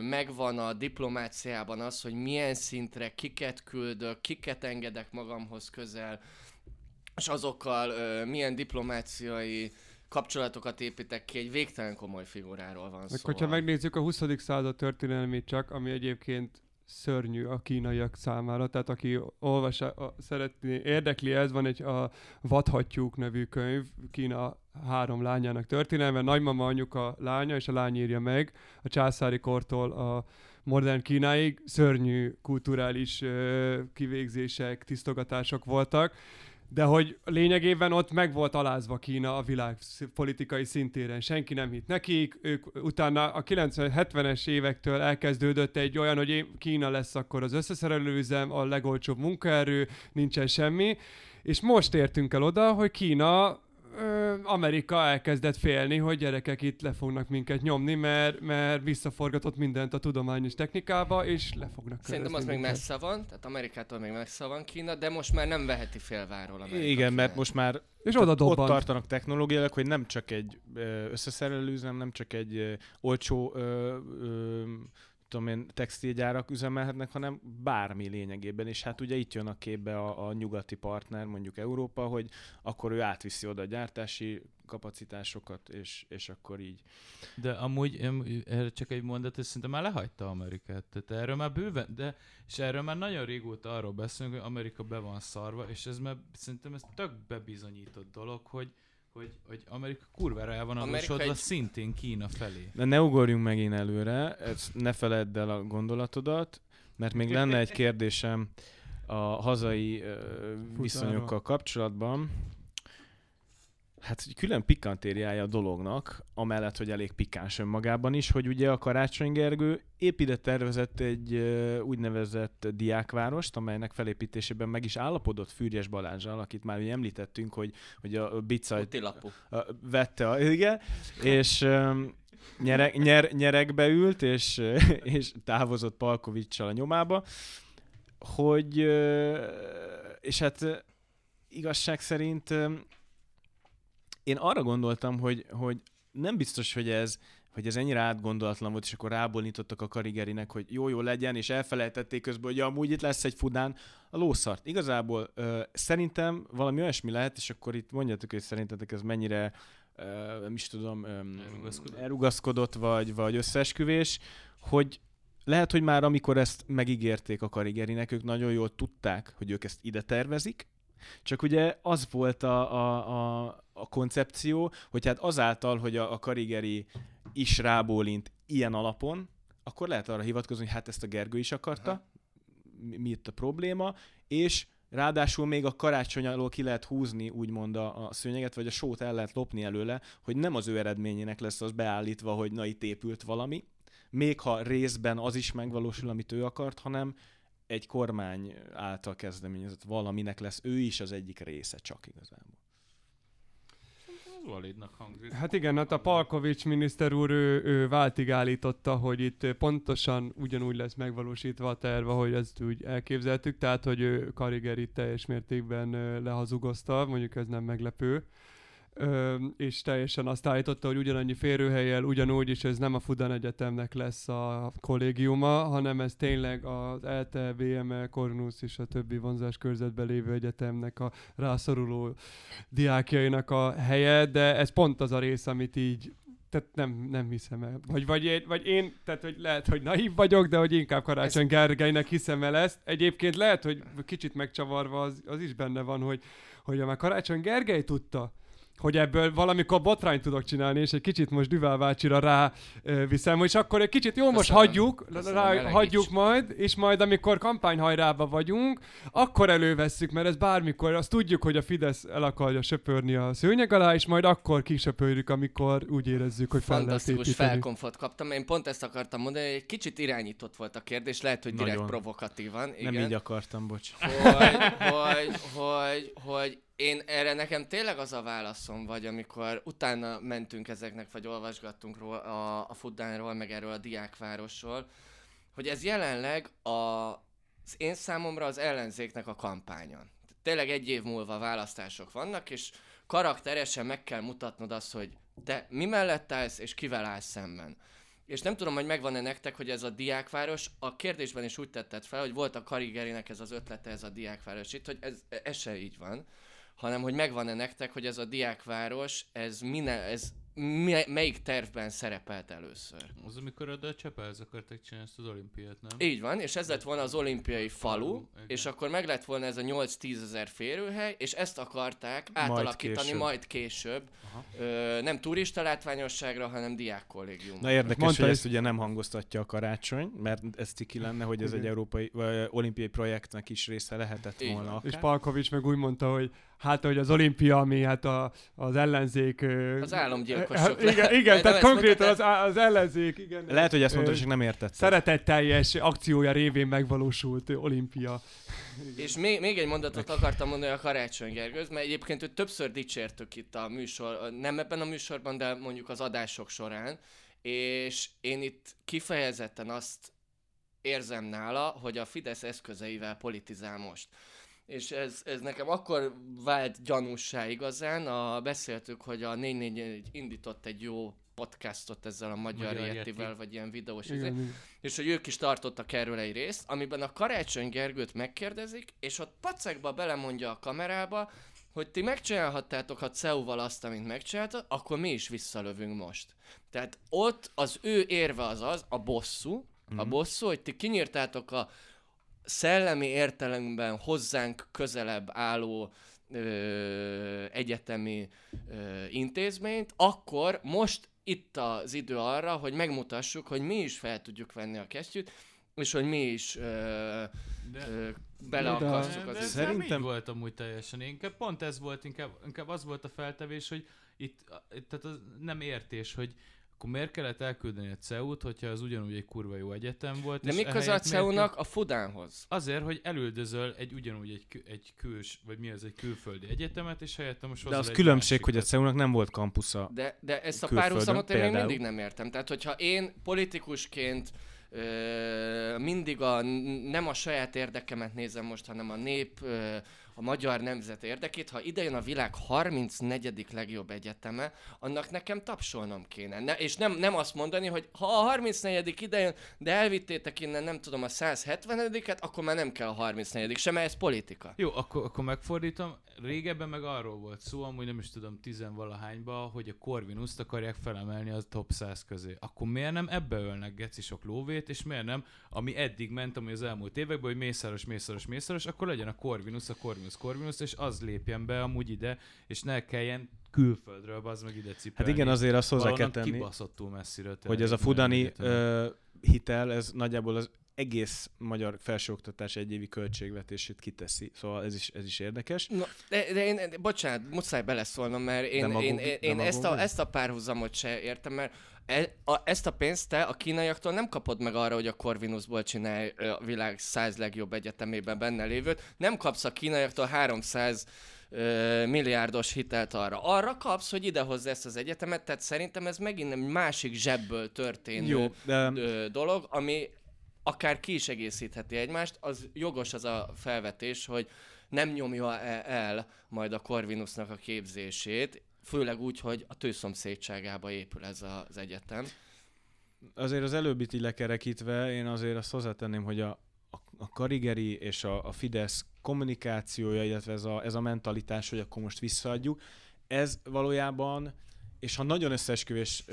megvan a diplomáciában az, hogy milyen szintre kiket küldök, kiket engedek magamhoz közel, és azokkal ö, milyen diplomáciai kapcsolatokat építek ki, egy végtelen komoly figuráról van szó. hogyha megnézzük a 20. század történelmét csak, ami egyébként szörnyű a kínaiak számára, tehát aki olvas, a, szeretné, érdekli ez, van egy a Vadhattyúk nevű könyv, Kína három lányának történelme, nagymama, anyuka, lánya, és a lány írja meg a császári kortól a modern Kínáig, szörnyű kulturális ö, kivégzések, tisztogatások voltak, de hogy lényegében ott meg volt alázva Kína a világ politikai szintéren. Senki nem hitt nekik. Ők utána a 90-70-es évektől elkezdődött egy olyan, hogy Kína lesz akkor az összeszerelőüzem, a legolcsóbb munkaerő, nincsen semmi. És most értünk el oda, hogy Kína Amerika elkezdett félni, hogy gyerekek itt le fognak minket nyomni, mert, mert visszaforgatott mindent a tudományos technikába, és le fognak Szerintem az kövezni még minket. messze van, tehát Amerikától még messze van Kína, de most már nem veheti félváról Amerika. Igen, mert Kínát. most már És oda ott tartanak technológiailag, hogy nem csak egy összeszerelő üzem, nem csak egy olcsó ö, ö, tudom én, textilgyárak üzemelhetnek, hanem bármi lényegében. És hát ugye itt jön a képbe a, a nyugati partner, mondjuk Európa, hogy akkor ő átviszi oda a gyártási kapacitásokat, és, és akkor így. De amúgy erre csak egy mondat, ez szerintem már lehagyta Amerikát. Tehát erről már bőven, de és erről már nagyon régóta arról beszélünk, hogy Amerika be van szarva, és ez már szerintem ez tök bebizonyított dolog, hogy hogy, hogy Amerika kurvára el van adósodva egy- szintén Kína felé. De ne ugorjunk megint előre, ezt ne feledd el a gondolatodat, mert még lenne egy kérdésem a hazai ö, viszonyokkal kapcsolatban. Hát hogy külön pikantériája a dolognak, amellett, hogy elég pikáns önmagában is, hogy ugye a Karácsony Gergő épp ide tervezett egy úgynevezett diákvárost, amelynek felépítésében meg is állapodott Fűrjes Balázsral, akit már ugye említettünk, hogy, hogy a Bica Utilapú. a, vette, a, igen, és nyereg, nyer, nyeregbe ült, és, és távozott Palkovicsal a nyomába, hogy, és hát igazság szerint én arra gondoltam, hogy, hogy nem biztos, hogy ez, hogy ez ennyire átgondolatlan volt, és akkor rábólintottak a karigerinek, hogy jó, jó legyen, és elfelejtették közben, hogy amúgy itt lesz egy fudán a lószart. Igazából ö, szerintem valami olyasmi lehet, és akkor itt mondjátok, hogy szerintetek ez mennyire ö, nem is tudom, ö, Elrugaszkodott? elrugaszkodott, vagy, vagy összeesküvés, hogy lehet, hogy már amikor ezt megígérték a karigerinek, ők nagyon jól tudták, hogy ők ezt ide tervezik, csak ugye az volt a, a, a, a koncepció, hogy hát azáltal, hogy a, a karigeri is rábólint ilyen alapon, akkor lehet arra hivatkozni, hogy hát ezt a Gergő is akarta, mi, mi itt a probléma, és ráadásul még a karácsony alól ki lehet húzni úgymond a, a szőnyeget, vagy a sót el lehet lopni előle, hogy nem az ő eredményének lesz az beállítva, hogy na itt épült valami, még ha részben az is megvalósul, amit ő akart, hanem egy kormány által kezdeményezett valaminek lesz ő is az egyik része csak igazából. Ez validnak hangzik. Hát igen, hát a Palkovics miniszter úr, ő, ő váltig állította, hogy itt pontosan ugyanúgy lesz megvalósítva a terve, hogy ezt úgy elképzeltük, tehát hogy ő Karigeri teljes mértékben lehazugozta, mondjuk ez nem meglepő. És teljesen azt állította, hogy ugyanannyi férőhelyel, ugyanúgy, és ez nem a Fudan Egyetemnek lesz a kollégiuma, hanem ez tényleg az ELTE, VME, Cornus és a többi vonzás körzetben lévő egyetemnek a rászoruló diákjainak a helye, de ez pont az a rész, amit így tehát nem, nem hiszem el. Vagy, vagy, én, vagy én, tehát hogy lehet, hogy naív vagyok, de hogy inkább Karácsony Ez... Gergelynek hiszem el ezt. Egyébként lehet, hogy kicsit megcsavarva az, az is benne van, hogy, hogy a Karácsony Gergely tudta, hogy ebből valamikor botrányt tudok csinálni, és egy kicsit most Düvel bácsira rá viszem, és akkor egy kicsit jó, most hagyjuk, rá, hagyjuk majd, és majd amikor kampányhajrába vagyunk, akkor elővesszük, mert ez bármikor, azt tudjuk, hogy a Fidesz el akarja söpörni a szőnyeg alá, és majd akkor kisöpörjük, amikor úgy érezzük, hogy fel Fantasztikus felkonfot kaptam. Én pont ezt akartam mondani, hogy egy kicsit irányított volt a kérdés, lehet, hogy direkt Nagyon. provokatívan. Igen. Nem így akartam, bocs. Hogy, hogy, hogy, hogy én erre nekem tényleg az a válaszom vagy, amikor utána mentünk ezeknek, vagy olvasgattunk ról, a, a Fuddánról, meg erről a diákvárosról, hogy ez jelenleg a, az én számomra az ellenzéknek a kampánya. Tényleg egy év múlva választások vannak, és karakteresen meg kell mutatnod azt, hogy te mi mellett állsz, és kivel állsz szemben. És nem tudom, hogy megvan-e nektek, hogy ez a diákváros, a kérdésben is úgy tetted fel, hogy volt a Karigerinek ez az ötlete, ez a diákváros itt, hogy ez, ez se így van hanem hogy megvan-e nektek, hogy ez a diákváros, ez, mine, ez melyik tervben szerepelt először? Az, amikor a Csepelhez akartak csinálni ezt az olimpiát, nem? Így van, és ez lett volna az olimpiai falu, falu és akkor meg lett volna ez a 8-10 ezer férőhely, és ezt akarták átalakítani majd később. Majd később ö, nem turista látványosságra, hanem diákkollégium. Na érdekes, Mondta hogy ezt ugye nem hangoztatja a karácsony, mert ez ciki lenne, hogy ez egy európai, vagy olimpiai projektnek is része lehetett volna. Akár. És Palkovics meg úgy mondta, hogy hát, hogy az olimpia, ami hát a, az ellenzék... Az álomgyilkosok. Hát, igen, igen tehát konkrétan az, az ellenzék, igen. Lehet, hogy ezt mondta, csak nem értett. Szeretetteljes akciója révén megvalósult olimpia. És még, még egy mondatot akartam mondani a Karácsony Gergőz, mert egyébként őt többször dicsértük itt a műsor, nem ebben a műsorban, de mondjuk az adások során, és én itt kifejezetten azt érzem nála, hogy a Fidesz eszközeivel politizál most és ez, ez nekem akkor vált gyanúsá igazán, a, beszéltük, hogy a 444 indított egy jó podcastot ezzel a Magyar, Magyar Yetivel, vagy ilyen videós igen, izé, és hogy ők is tartottak erről egy részt, amiben a Karácsony Gergőt megkérdezik, és ott pacekba belemondja a kamerába, hogy ti megcsinálhattátok ha CEU-val azt, amit megcsináltad, akkor mi is visszalövünk most. Tehát ott az ő érve az az, a bosszú, mm-hmm. a mhm. bosszú, hogy ti kinyírtátok a szellemi értelemben hozzánk közelebb álló ö, egyetemi ö, intézményt, akkor most itt az idő arra, hogy megmutassuk, hogy mi is fel tudjuk venni a kesztyűt, és hogy mi is ö, de, ö, beleakasztjuk az de, de Szerintem volt amúgy teljesen. Inkább pont ez volt, inkább, inkább az volt a feltevés, hogy itt, tehát az nem értés, hogy akkor miért kellett elküldeni a CEU-t, hogyha az ugyanúgy egy kurva jó egyetem volt? De mi köze a CEU-nak a Fudánhoz? Azért, hogy elüldözöl egy ugyanúgy egy, egy küls, vagy mi az, egy külföldi egyetemet, és helyette most De az különbség, hogy a CEU-nak nem volt kampusza De, de ezt a párhuzamot én még mindig nem értem. Tehát, hogyha én politikusként ö, mindig a, nem a saját érdekemet nézem most, hanem a nép ö, a magyar nemzet érdekét, ha idejön a világ 34. legjobb egyeteme, annak nekem tapsolnom kéne. Ne, és nem, nem azt mondani, hogy ha a 34. idejön, de elvittétek innen nem tudom a 170-et, akkor már nem kell a 34. sem, mert ez politika. Jó, akkor, akkor megfordítom. Régebben meg arról volt szó, amúgy nem is tudom tizenvalahányba, hogy a Corvinuszt akarják felemelni az top 100 közé. Akkor miért nem ebbe ölnek gecisok lóvét, és miért nem, ami eddig ment, ami az elmúlt években, hogy mészáros, mészáros, mészáros, akkor legyen a Corvinus, a Corvinus Corvinus, Corvinus, és az lépjen be amúgy ide, és ne kelljen külföldről az meg ide cipelni. Hát igen, azért azt hozzá kell tenni, kibaszottul messziről hogy ez a Fudani ö, hitel, ez nagyjából az egész magyar felsőoktatás egyévi költségvetését kiteszi. Szóval ez is, ez is érdekes. No, de, de én, bocsánat, muszáj beleszólnom, mert én, magunk, én, én, én ezt, a, ezt a párhuzamot se értem, mert e, a, ezt a pénzt te a kínaiaktól nem kapod meg arra, hogy a Corvinusból csinálj a világ 100 legjobb egyetemében benne lévőt. Nem kapsz a kínaiaktól 300 ö, milliárdos hitelt arra. Arra kapsz, hogy idehozz ezt az egyetemet, tehát szerintem ez megint egy másik zsebből történő Jó, de... ö, dolog, ami akár ki is egészítheti egymást, az jogos az a felvetés, hogy nem nyomja e- el majd a Corvinusnak a képzését, főleg úgy, hogy a tőszomszédságába épül ez az egyetem. Azért az előbbit így lekerekítve, én azért azt hozzátenném, hogy a, a, Karigeri és a, a Fidesz kommunikációja, illetve ez a, ez a mentalitás, hogy akkor most visszaadjuk, ez valójában és ha nagyon összeesküvés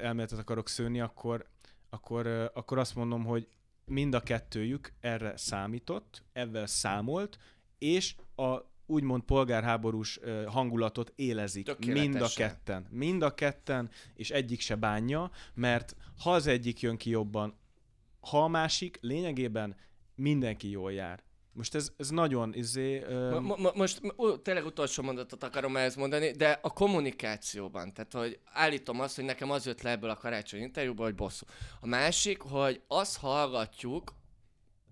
elméletet akarok szőni, akkor, akkor, akkor azt mondom, hogy mind a kettőjük erre számított, ebben számolt, és a úgymond polgárháborús hangulatot élezik. Mind a ketten. Mind a ketten, és egyik se bánja, mert ha az egyik jön ki jobban, ha a másik, lényegében mindenki jól jár. Most ez, ez nagyon izé... Ö, Mo- mo- most ú, tényleg utolsó mondatot akarom ezt mondani, de a kommunikációban, tehát hogy állítom azt, hogy nekem az jött le ebből a karácsony interjúból, hogy bosszú. A másik, hogy azt hallgatjuk,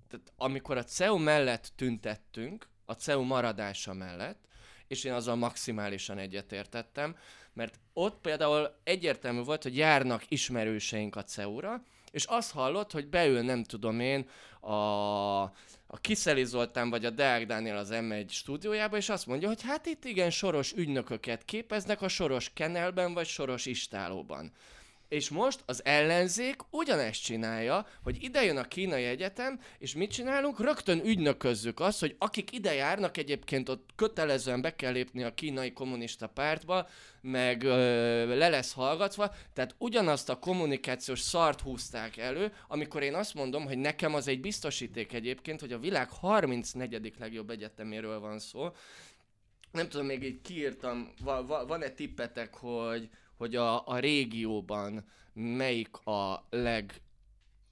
tehát amikor a CEU mellett tüntettünk, a CEU maradása mellett, és én azzal maximálisan egyetértettem, mert ott például egyértelmű volt, hogy járnak ismerőseink a CEU-ra, és azt hallott, hogy beül, nem tudom én, a, a Kiszeli Zoltán vagy a Deák Dániel az M1 stúdiójába, és azt mondja, hogy hát itt igen soros ügynököket képeznek a soros kenelben vagy soros istálóban. És most az ellenzék ugyanezt csinálja, hogy ide jön a kínai egyetem, és mit csinálunk? Rögtön ügynöközzük azt, hogy akik ide járnak, egyébként ott kötelezően be kell lépni a kínai kommunista pártba, meg ö, le lesz hallgatva, tehát ugyanazt a kommunikációs szart húzták elő, amikor én azt mondom, hogy nekem az egy biztosíték egyébként, hogy a világ 34. legjobb egyeteméről van szó, nem tudom, még így kiírtam, va, va, van-e tippetek, hogy, hogy a, a régióban melyik a leg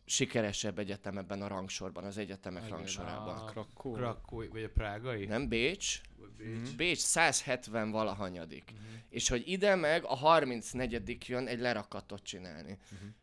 sikeresebb egyetem ebben a rangsorban, az egyetemek Legyen rangsorában. a Krakó. Krakói, vagy a prágai? Nem Bécs? Bécs. Bécs 170 valahanyadik. És hogy ide meg a 34 jön egy lerakatot csinálni.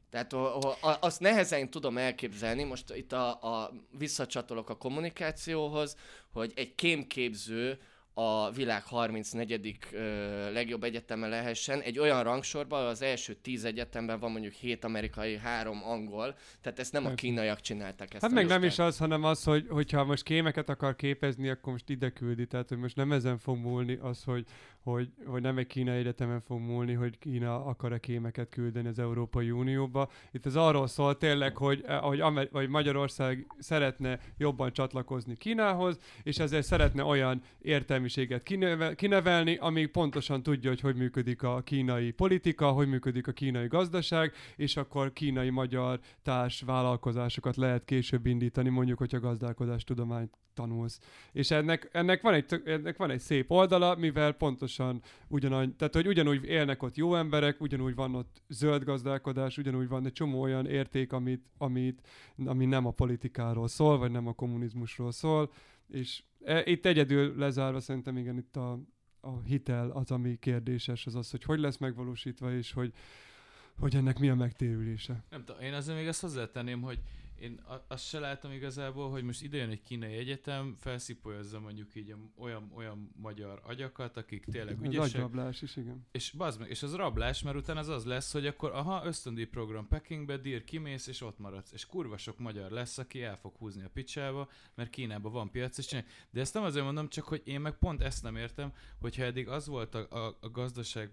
Tehát o, o, a, azt nehezen tudom elképzelni, most itt a, a visszacsatolok a kommunikációhoz, hogy egy kémképző a világ 34. Ö, legjobb egyeteme lehessen, egy olyan rangsorban, az első 10 egyetemben van mondjuk 7 amerikai, 3 angol, tehát ezt nem a Hát- kínaiak csinálták ezt. Hát meg nem is az, hanem az, hogy, hogyha most kémeket akar képezni, akkor most ide küldi. Tehát, hogy most nem ezen fog múlni az, hogy, hogy, hogy nem egy kínai egyetemen fog múlni, hogy Kína akar-e kémeket küldeni az Európai Unióba. Itt ez arról szól tényleg, hogy, eh, hogy Amer- vagy Magyarország szeretne jobban csatlakozni Kínához, és ezért szeretne olyan értelmiséget kineve- kinevelni, ami pontosan tudja, hogy hogy működik a kínai politika, hogy működik a kínai gazdaság, és akkor kínai-magyar társ vállalkozásokat lehet később indítani, mondjuk, hogyha gazdálkodástudományt tanulsz. És ennek, ennek, van egy, ennek van egy szép oldala, mivel pontosan ugyanannyi, tehát hogy ugyanúgy élnek ott jó emberek, ugyanúgy van ott zöld gazdálkodás, ugyanúgy van egy csomó olyan érték, amit, amit, ami nem a politikáról szól, vagy nem a kommunizmusról szól, és e, itt egyedül lezárva szerintem igen, itt a, a hitel az, ami kérdéses, az az, hogy hogy lesz megvalósítva, és hogy, hogy ennek mi a megtérülése. Nem tudom, én azért még ezt hozzátenném, hogy én azt se látom igazából, hogy most ide jön egy kínai egyetem, felszipolyozza mondjuk így olyan, olyan magyar agyakat, akik tényleg ügyesek, agyablás is, igen. és bazd meg, és az rablás, mert utána az az lesz, hogy akkor aha, ösztöndíj program Pekingbe, dír kimész, és ott maradsz. És kurva sok magyar lesz, aki el fog húzni a picsába, mert Kínában van piac, és csinálják. De ezt nem azért mondom, csak hogy én meg pont ezt nem értem, hogyha eddig az volt a, a, a gazdaság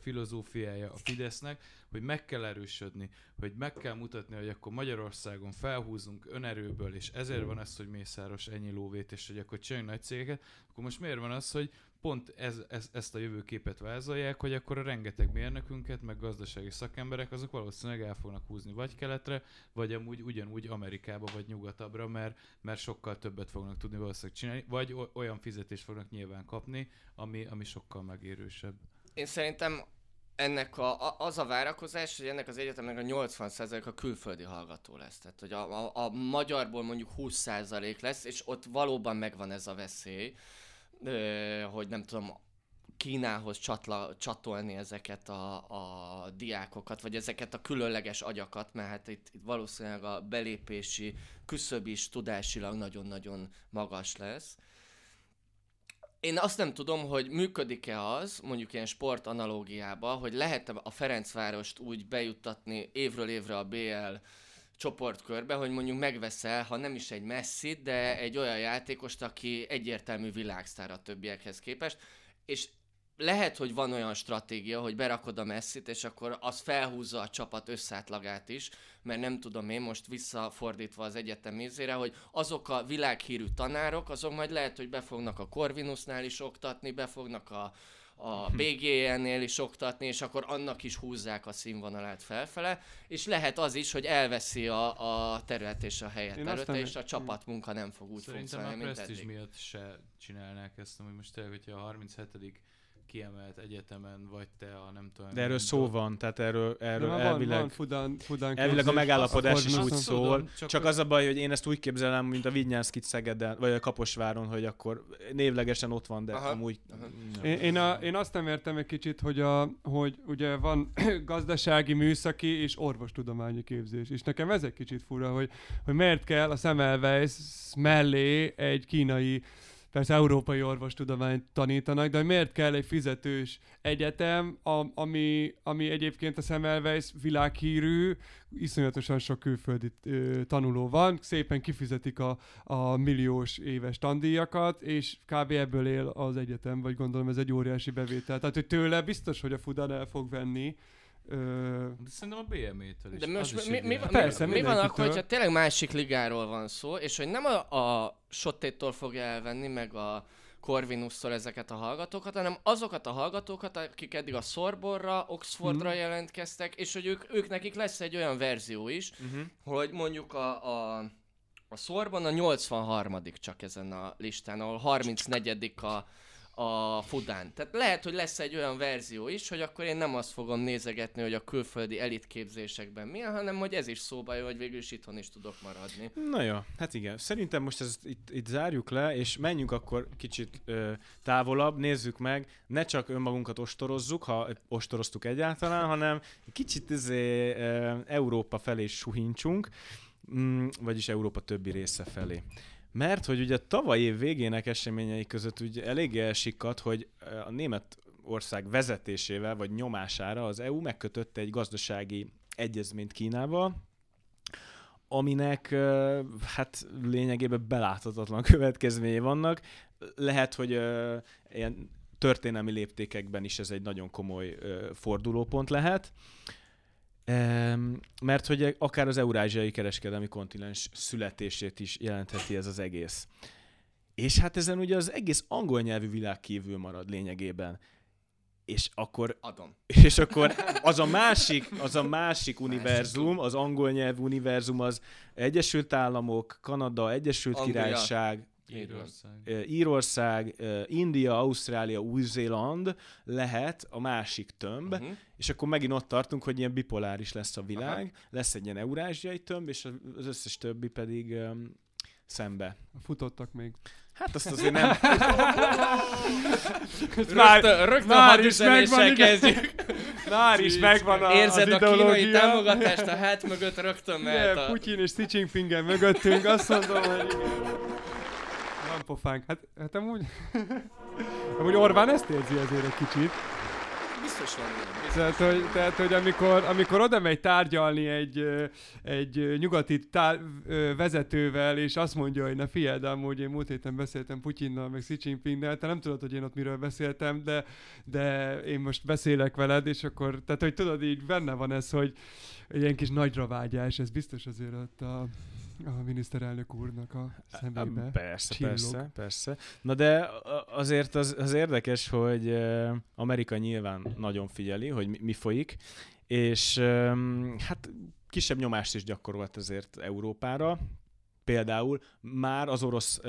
filozófiája a Fidesznek, hogy meg kell erősödni, hogy meg kell mutatni, hogy akkor Magyarországon felhúzunk önerőből, és ezért van ez, hogy Mészáros ennyi lóvét, és hogy akkor csináljunk nagy cégeket, akkor most miért van az, hogy pont ez, ez, ezt a jövőképet vázolják, hogy akkor a rengeteg mérnökünket, meg gazdasági szakemberek, azok valószínűleg el fognak húzni vagy keletre, vagy amúgy ugyanúgy Amerikába, vagy nyugatabbra, mert, mert sokkal többet fognak tudni valószínűleg csinálni, vagy olyan fizetést fognak nyilván kapni, ami, ami sokkal megérősebb. Én szerintem ennek a, az a várakozás, hogy ennek az egyetemnek a 80% a külföldi hallgató lesz. Tehát, hogy a, a, a magyarból mondjuk 20% lesz, és ott valóban megvan ez a veszély, hogy nem tudom, Kínához csatla, csatolni ezeket a, a diákokat, vagy ezeket a különleges agyakat, mert hát itt, itt valószínűleg a belépési küszöb is tudásilag nagyon-nagyon magas lesz. Én azt nem tudom, hogy működik-e az, mondjuk ilyen sport analógiába, hogy lehet a Ferencvárost úgy bejuttatni évről évre a BL csoportkörbe, hogy mondjuk megveszel, ha nem is egy messzit, de egy olyan játékost, aki egyértelmű világsztár a többiekhez képest, és lehet, hogy van olyan stratégia, hogy berakod a messzit, és akkor az felhúzza a csapat összátlagát is, mert nem tudom én most visszafordítva az egyetem mézére, hogy azok a világhírű tanárok, azok majd lehet, hogy befognak a Corvinusnál is oktatni, befognak a, a BGN-nél is oktatni, és akkor annak is húzzák a színvonalát felfele, és lehet az is, hogy elveszi a, a terület és a helyet Én előtte, és a csapatmunka nem fog úgy funkcionálni, mint eddig. miatt se csinálnák ezt, hogy most tényleg, hogyha a 37 kiemelt egyetemen vagy te a nem tudom... De erről szó a- van, tehát erről, erről már elvileg... van, van Fudan, Fudan Elvileg a megállapodás is úgy szól, Tudom, csak, csak az a baj, hogy én ezt úgy képzelem, mint a Vignyánszkit Szegeden, vagy a Kaposváron, hogy akkor névlegesen ott van, de Aha, amúgy... aha. Én, én, a, én azt nem értem egy kicsit, hogy, a, hogy ugye van gazdasági, műszaki és orvostudományi képzés. És nekem ez egy kicsit fura, hogy, hogy miért kell a Semmelweis mellé egy kínai, persze európai orvostudományt tanítanak, de miért kell egy fizetős egyetem, ami, ami egyébként a Semmelweis világhírű, iszonyatosan sok külföldi tanuló van, szépen kifizetik a, a milliós éves tandíjakat, és kb. ebből él az egyetem, vagy gondolom ez egy óriási bevétel. Tehát, hogy tőle biztos, hogy a Fudan el fog venni. Ö, De szerintem a BME-től is. De most is mi, mi, mi, Persze, mi, mi van akkor, hogyha tényleg másik ligáról van szó, és hogy nem a, a Sottétól fogja elvenni, meg a Corvinusszól ezeket a hallgatókat, hanem azokat a hallgatókat, akik eddig a Sorbonra, Oxfordra Mhm. jelentkeztek, és hogy ők, ők nekik lesz egy olyan verzió is, Uh-huh. hogy mondjuk a, a, a Sorbon a 83 csak ezen a listán, ahol 34 a, a Fudán. Tehát lehet, hogy lesz egy olyan verzió is, hogy akkor én nem azt fogom nézegetni, hogy a külföldi elitképzésekben milyen, hanem hogy ez is szóba jön, hogy végül is itthon is tudok maradni. Na jó, hát igen. Szerintem most ezt itt, itt zárjuk le, és menjünk akkor kicsit ö, távolabb, nézzük meg, ne csak önmagunkat ostorozzuk, ha ostoroztuk egyáltalán, hanem kicsit izé, ö, Európa felé suhincsunk, mm, vagyis Európa többi része felé. Mert hogy ugye tavaly év végének eseményei között ugye eléggé elsikadt, hogy ö, a német ország vezetésével vagy nyomására az EU megkötött egy gazdasági egyezményt Kínával, aminek ö, hát lényegében beláthatatlan következményei vannak. Lehet, hogy ö, ilyen történelmi léptékekben is ez egy nagyon komoly fordulópont lehet. Mert hogy akár az eurázsiai kereskedelmi kontinens születését is jelentheti ez az egész. És hát ezen ugye az egész angol nyelvű világ kívül marad lényegében. És akkor Adom. és akkor az a másik, az a másik univerzum, az angol nyelvű univerzum az Egyesült Államok, Kanada, Egyesült Anglia. Királyság, Írország. Írország, India, Ausztrália, Új-Zéland lehet a másik tömb, Uh-huh. és akkor megint ott tartunk, hogy ilyen bipoláris lesz a világ, lesz egy ilyen eurázsiai tömb, és az összes többi pedig um, szembe. futottak még. Hát azt azért nem... Rögtön, rögtön már is megvan, kezdjük. Már is megvan a, Érzed az a kínai támogatást a hát mögött rögtön mehet a... Putyin és Xi Jinpingen mögöttünk, azt mondom, hogy igen. Van pofánk. Hát, hát amúgy... amúgy Orbán ezt érzi azért egy kicsit. Biztos van ilyen. biztos. Tehát, hogy, tehát, hogy amikor, amikor oda megy tárgyalni egy, egy nyugati tá- ö, vezetővel, és azt mondja, hogy na figyeld, amúgy én múlt héten beszéltem Putyinnal, meg Xi Jinpingnel, te nem tudod, hogy én ott miről beszéltem, de, de én most beszélek veled, és akkor, tehát, hogy tudod, így benne van ez, hogy egy ilyen kis nagyra vágyás, ez biztos azért ott a, a miniszterelnök úrnak a szemébe. Persze, Csillog. persze, persze. Na de azért az, az érdekes, hogy Amerika nyilván nagyon figyeli, hogy mi, mi folyik, és hát kisebb nyomást is gyakorolt azért Európára. Például már az orosz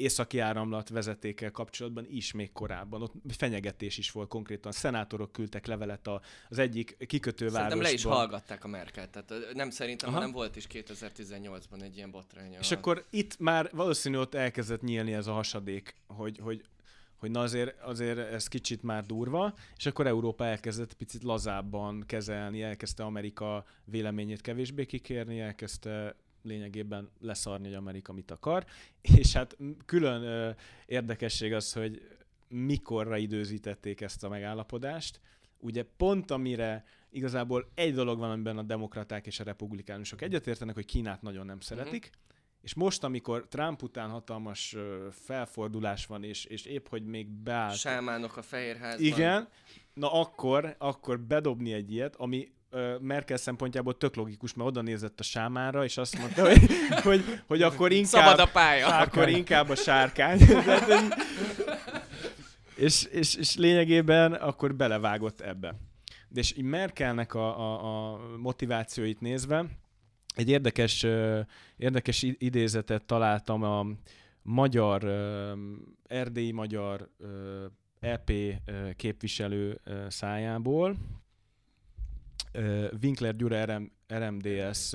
északi áramlat vezetékkel kapcsolatban is még korábban. Ott fenyegetés is volt konkrétan. Szenátorok küldtek levelet a, az egyik kikötővárosban. Szerintem le is hallgatták a Merkel, tehát nem szerintem, Aha. hanem volt is 2018-ban egy ilyen botránya. És akkor itt már valószínű ott elkezdett nyílni ez a hasadék, hogy, hogy, hogy na azért, azért ez kicsit már durva, és akkor Európa elkezdett picit lazábban kezelni, elkezdte Amerika véleményét kevésbé kikérni, elkezdte lényegében leszarni, hogy Amerika mit akar, és hát külön ö, érdekesség az, hogy mikorra időzítették ezt a megállapodást. Ugye pont amire igazából egy dolog van, amiben a demokraták és a republikánusok egyetértenek, hogy Kínát nagyon nem szeretik, és most, amikor Trump után hatalmas felfordulás van, és, és épp, hogy még beállt Sámánok a Fehérházban. igen, na akkor, akkor bedobni egy ilyet, ami Merkel szempontjából tök logikus, mert oda nézett a sámára, és azt mondta, hogy, hogy, hogy akkor inkább, Szabad a pálya. akkor inkább a sárkány. Tehát, hogy- és, és, és lényegében akkor belevágott ebbe. De és így Merkelnek a, a, a motivációit nézve, egy érdekes, érdekes idézetet találtam a magyar, erdélyi magyar EP képviselő szájából. Winkler Gyura RM, RMDS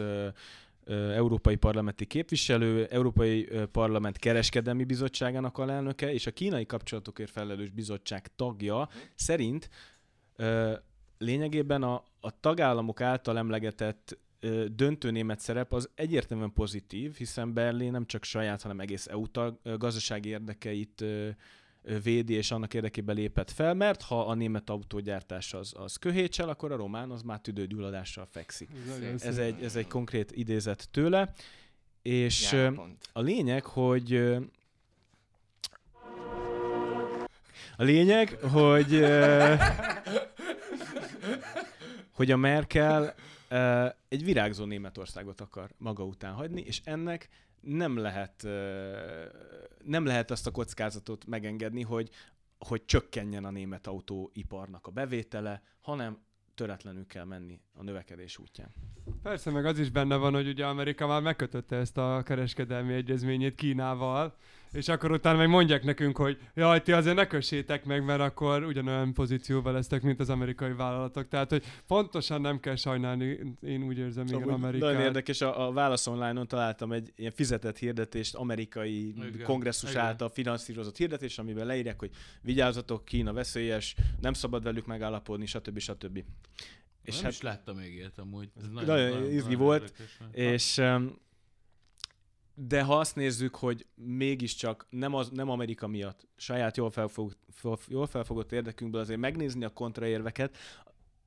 európai parlamenti képviselő, Európai Parlament Kereskedelmi Bizottságának alelnöke és a kínai kapcsolatokért felelős bizottság tagja szerint lényegében a, a tagállamok által emlegetett döntő német szerep az egyértelműen pozitív, hiszen Berlin nem csak saját, hanem egész EU tag, gazdasági érdekeit védi, és annak érdekében lépett fel, mert ha a német autógyártás az, az köhécsel, akkor a román az már tüdőgyulladással fekszik. Ez egy, ez egy konkrét idézet tőle, és Járpont. a lényeg, hogy a lényeg, hogy hogy a Merkel egy virágzó Németországot akar maga után hagyni, és ennek nem lehet, nem lehet azt a kockázatot megengedni, hogy, hogy csökkenjen a német autóiparnak a bevétele, hanem töretlenül kell menni a növekedés útján. Persze, meg az is benne van, hogy ugye Amerika már megkötötte ezt a kereskedelmi egyezményét Kínával, és akkor utána meg mondják nekünk, hogy jaj, ti azért ne kössétek meg, mert akkor ugyanolyan pozícióval lesztek, mint az amerikai vállalatok. Tehát, hogy pontosan nem kell sajnálni, én úgy érzem, igen, Szóval Amerikát. Nagyon érdekes, a, a Válasz Online-on találtam egy ilyen fizetett hirdetést, amerikai Igen, kongresszus igen. által finanszírozott hirdetés, amiben leírják, hogy vigyázzatok, Kína veszélyes, nem szabad velük megállapodni, stb. stb. És És nem hát, is láttam még ilyet amúgy. Ez nagyon izgi volt, érdekes és um, de ha azt nézzük, hogy mégiscsak nem, az, nem Amerika miatt, saját jól felfogott, fel- jól felfogott érdekünkből azért megnézni a kontraérveket,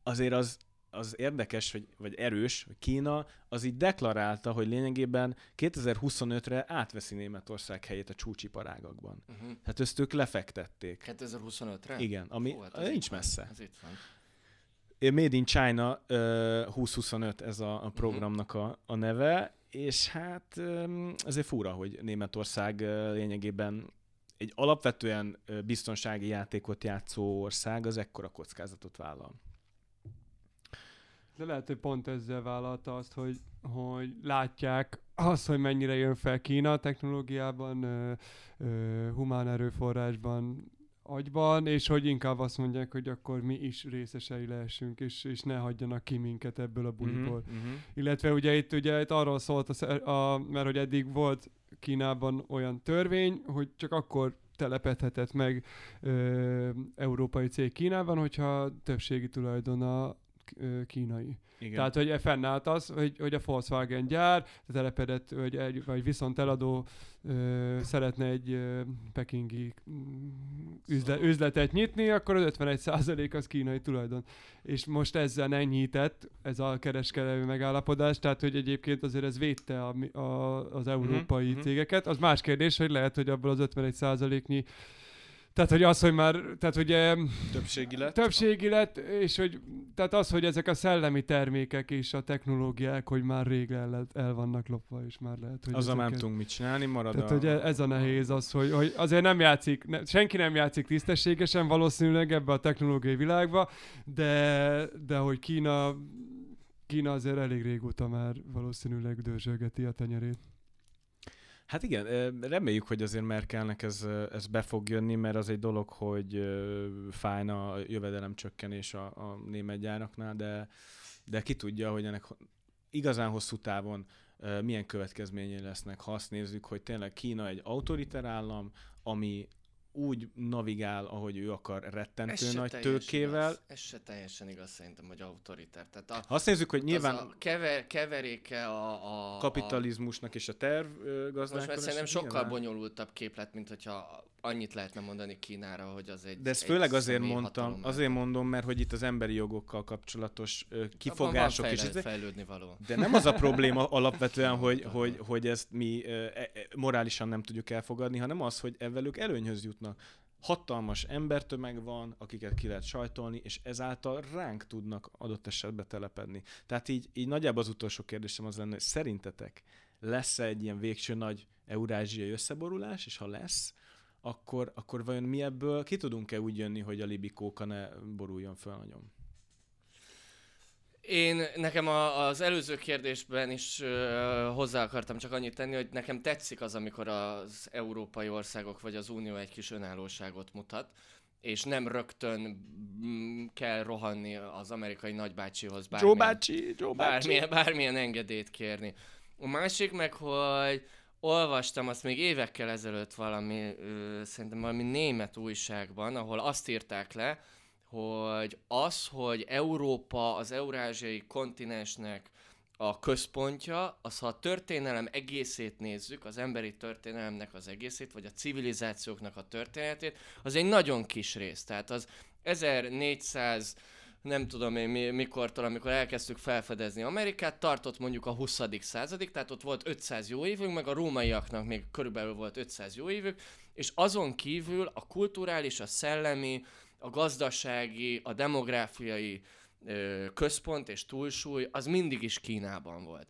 azért az, az érdekes, vagy, vagy erős, hogy Kína az így deklarálta, hogy lényegében 2025-re átveszi Németország helyét a csúcsiparágakban. Uh-huh. Hát ezt ők lefektették. 2025-re? Igen, ami Hú, hát nincs messze. Ez itt van. Made in China ö, 2025 ez a, a programnak a, a neve, és hát azért fura, hogy Németország lényegében egy alapvetően biztonsági játékot játszó ország az ekkora kockázatot vállal. De lehet, hogy pont ezzel vállalta azt, hogy, hogy látják azt, hogy mennyire jön fel Kína technológiában, ö, ö, humán erőforrásban, agyban, és hogy inkább azt mondják, hogy akkor mi is részesei lehessünk, és, és ne hagyjanak ki minket ebből a buliból. Mhm, mhm. Illetve ugye itt, ugye itt arról szólt, a, a, mert hogy eddig volt Kínában olyan törvény, hogy csak akkor telepedhetett meg ö, európai cég Kínában, hogyha többségi tulajdona kínai. Igen. Tehát, hogy e fennállt az, hogy, hogy a Volkswagen gyár telepedett, vagy, egy, vagy viszont eladó ö, szeretne egy ö, pekingi mm, üzle, üzletet nyitni, akkor az 51% az kínai tulajdon. És most ezzel enyhített ez a kereskedelmi megállapodás, tehát hogy egyébként azért ez védte a, a, az európai mhm. uh-huh. cégeket. Az más kérdés, hogy lehet, hogy abból az 51%-nyi tehát, hogy az, hogy már, tehát ugye Többségi lett. többségi lett, és hogy, tehát az, hogy ezek a szellemi termékek és a technológiák, hogy már rég el, el vannak lopva, és már lehet, hogy Azzal már nem ezeket- tudunk mit csinálni, marad Tehát, a... hogy e- ez a nehéz az, hogy, hogy azért nem játszik, ne, senki nem játszik tisztességesen valószínűleg ebbe a technológiai világba, de, de hogy Kína, Kína azért elég régóta már valószínűleg dörzsölgeti a tenyerét. Hát igen, reméljük, hogy azért Merkelnek ez, ez be fog jönni, mert az egy dolog, hogy fájna a jövedelem csökkenés a, a német gyáraknál, de, de ki tudja, hogy ennek igazán hosszú távon milyen következményei lesznek, ha azt nézzük, hogy tényleg Kína egy autoriter állam, ami úgy navigál, ahogy ő akar rettentő Ez nagy tőkével. Igaz. Ez se teljesen igaz szerintem, hogy autoriter. Tehát a, Ha azt nézzük, hogy nyilván a kever, keveréke a, a kapitalizmusnak és a terv A, most már szerintem sokkal nyilván- bonyolultabb képlet, mint hogyha annyit lehetne mondani Kínára, hogy az egy De ezt egy főleg azért mondtam, azért mondom, mert hogy itt az emberi jogokkal kapcsolatos ö, kifogások van és fejle, ez, fejlődni való. de nem az a probléma alapvetően, hogy, hogy, hogy ezt mi ö, e- e- morálisan nem tudjuk elfogadni, hanem az, hogy ezzel ők előnyhöz jutnak. Hatalmas embertömeg van, akiket ki lehet sajtolni, és ezáltal ránk tudnak adott esetben telepedni. Tehát így, így nagyjából az utolsó kérdésem az lenne, hogy szerintetek lesz-e egy ilyen végső nagy eurázsiai összeborulás, és ha lesz, akkor, akkor vajon mi ebből ki tudunk-e úgy jönni, hogy a libikóka ne boruljon föl nagyon? Én nekem a, az előző kérdésben is ö, hozzá akartam csak annyit tenni, hogy nekem tetszik az, amikor az európai országok vagy az Unió egy kis önállóságot mutat, és nem rögtön mm, kell rohanni az amerikai nagybácsihoz Joe bármilyen, bácsi, Joe bácsi. bármilyen, bármilyen engedélyt kérni. A másik meg, hogy olvastam azt még évekkel ezelőtt valami, ö, szerintem valami német újságban, ahol azt írták le, hogy az, hogy Európa az eurázsiai kontinensnek a központja, az ha a történelem egészét nézzük, az emberi történelemnek az egészét, vagy a civilizációknak a történetét, az egy nagyon kis rész. Tehát az 1400 nem tudom én mi, mikortól, amikor elkezdtük felfedezni Amerikát, tartott mondjuk a 20. századig, tehát ott volt 500 jó évünk, meg a rómaiaknak még körülbelül volt 500 jó évük, és azon kívül a kulturális, a szellemi, a gazdasági, a demográfiai központ és túlsúly az mindig is Kínában volt.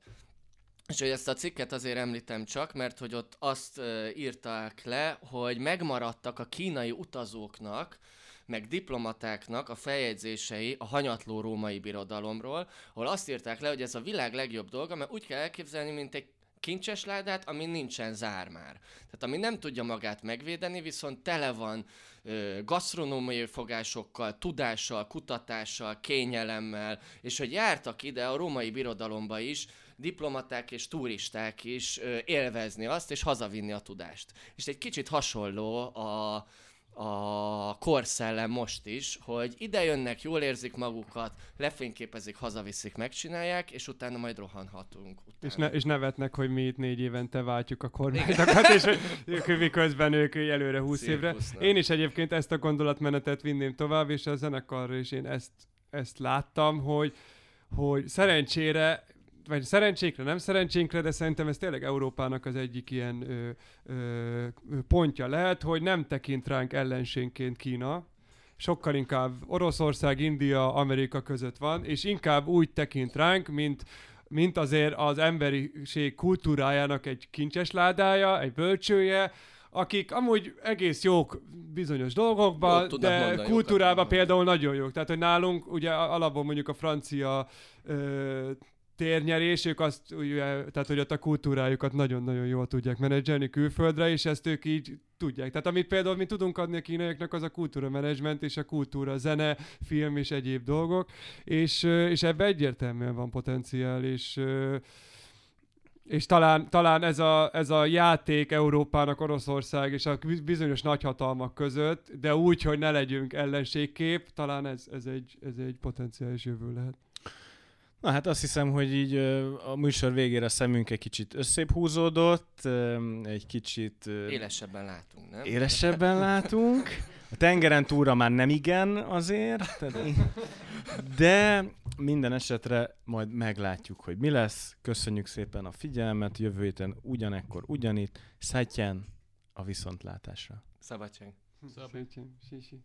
És hogy ezt a cikket azért említem csak, mert hogy ott azt írták le, hogy megmaradtak a kínai utazóknak, meg diplomatáknak a feljegyzései a hanyatló római birodalomról, ahol azt írták le, hogy ez a világ legjobb dolga, mert úgy kell elképzelni, mint egy kincses ládát, ami nincsen zármár. Tehát ami nem tudja magát megvédeni, viszont tele van ö, gasztronómiai fogásokkal, tudással, kutatással, kényelemmel, és hogy jártak ide a római birodalomba is diplomaták és turisták is ö, élvezni azt, és hazavinni a tudást. És egy kicsit hasonló a, a korszellem most is, hogy ide jönnek, jól érzik magukat, lefényképezik, hazaviszik, megcsinálják, és utána majd rohanhatunk. Utána. És, ne, és nevetnek, hogy mi itt négy évente váltjuk a kormányokat, és hogy ők miközben ők előre 20 évre. Én is egyébként ezt a gondolatmenetet vinném tovább, és a zenekarra is én ezt, ezt láttam, hogy, hogy szerencsére vagy szerencsénkre, nem szerencsénkre, de szerintem ez tényleg Európának az egyik ilyen ö, ö, pontja lehet, hogy nem tekint ránk ellenségként Kína, sokkal inkább Oroszország, India, Amerika között van, és inkább úgy tekint ránk, mint mint azért az emberiség kultúrájának egy kincses ládája, egy bölcsője, akik amúgy egész jók bizonyos dolgokban, de mondani, jókat kultúrában tudnak például nagyon jók. Tehát, hogy nálunk ugye alapból mondjuk a francia ö, térnyerés, ők azt, ugye, tehát hogy ott a kultúrájukat nagyon-nagyon jól tudják menedzselni külföldre, és ezt ők így tudják. Tehát amit például mi tudunk adni a kínaiaknak, az a kultúra menedzsment és a kultúra, zene, film és egyéb dolgok, és, és ebbe egyértelműen van potenciál, és és talán, talán ez, a, ez a játék Európának, Oroszország és a bizonyos nagyhatalmak között, de úgy, hogy ne legyünk ellenségkép, talán ez, ez, egy, ez egy potenciális jövő lehet. Na hát azt hiszem, hogy így a műsor végére a szemünk egy kicsit összép húzódott, egy kicsit Élesebben látunk, nem? élesebben látunk. A tengeren túlra már nem igen azért, de minden esetre majd meglátjuk, hogy mi lesz. Köszönjük szépen a figyelmet, jövő héten ugyanekkor, ugyanitt, Szatyen a viszontlátásra. Szabadság. Szab- Szépen, sí, sí.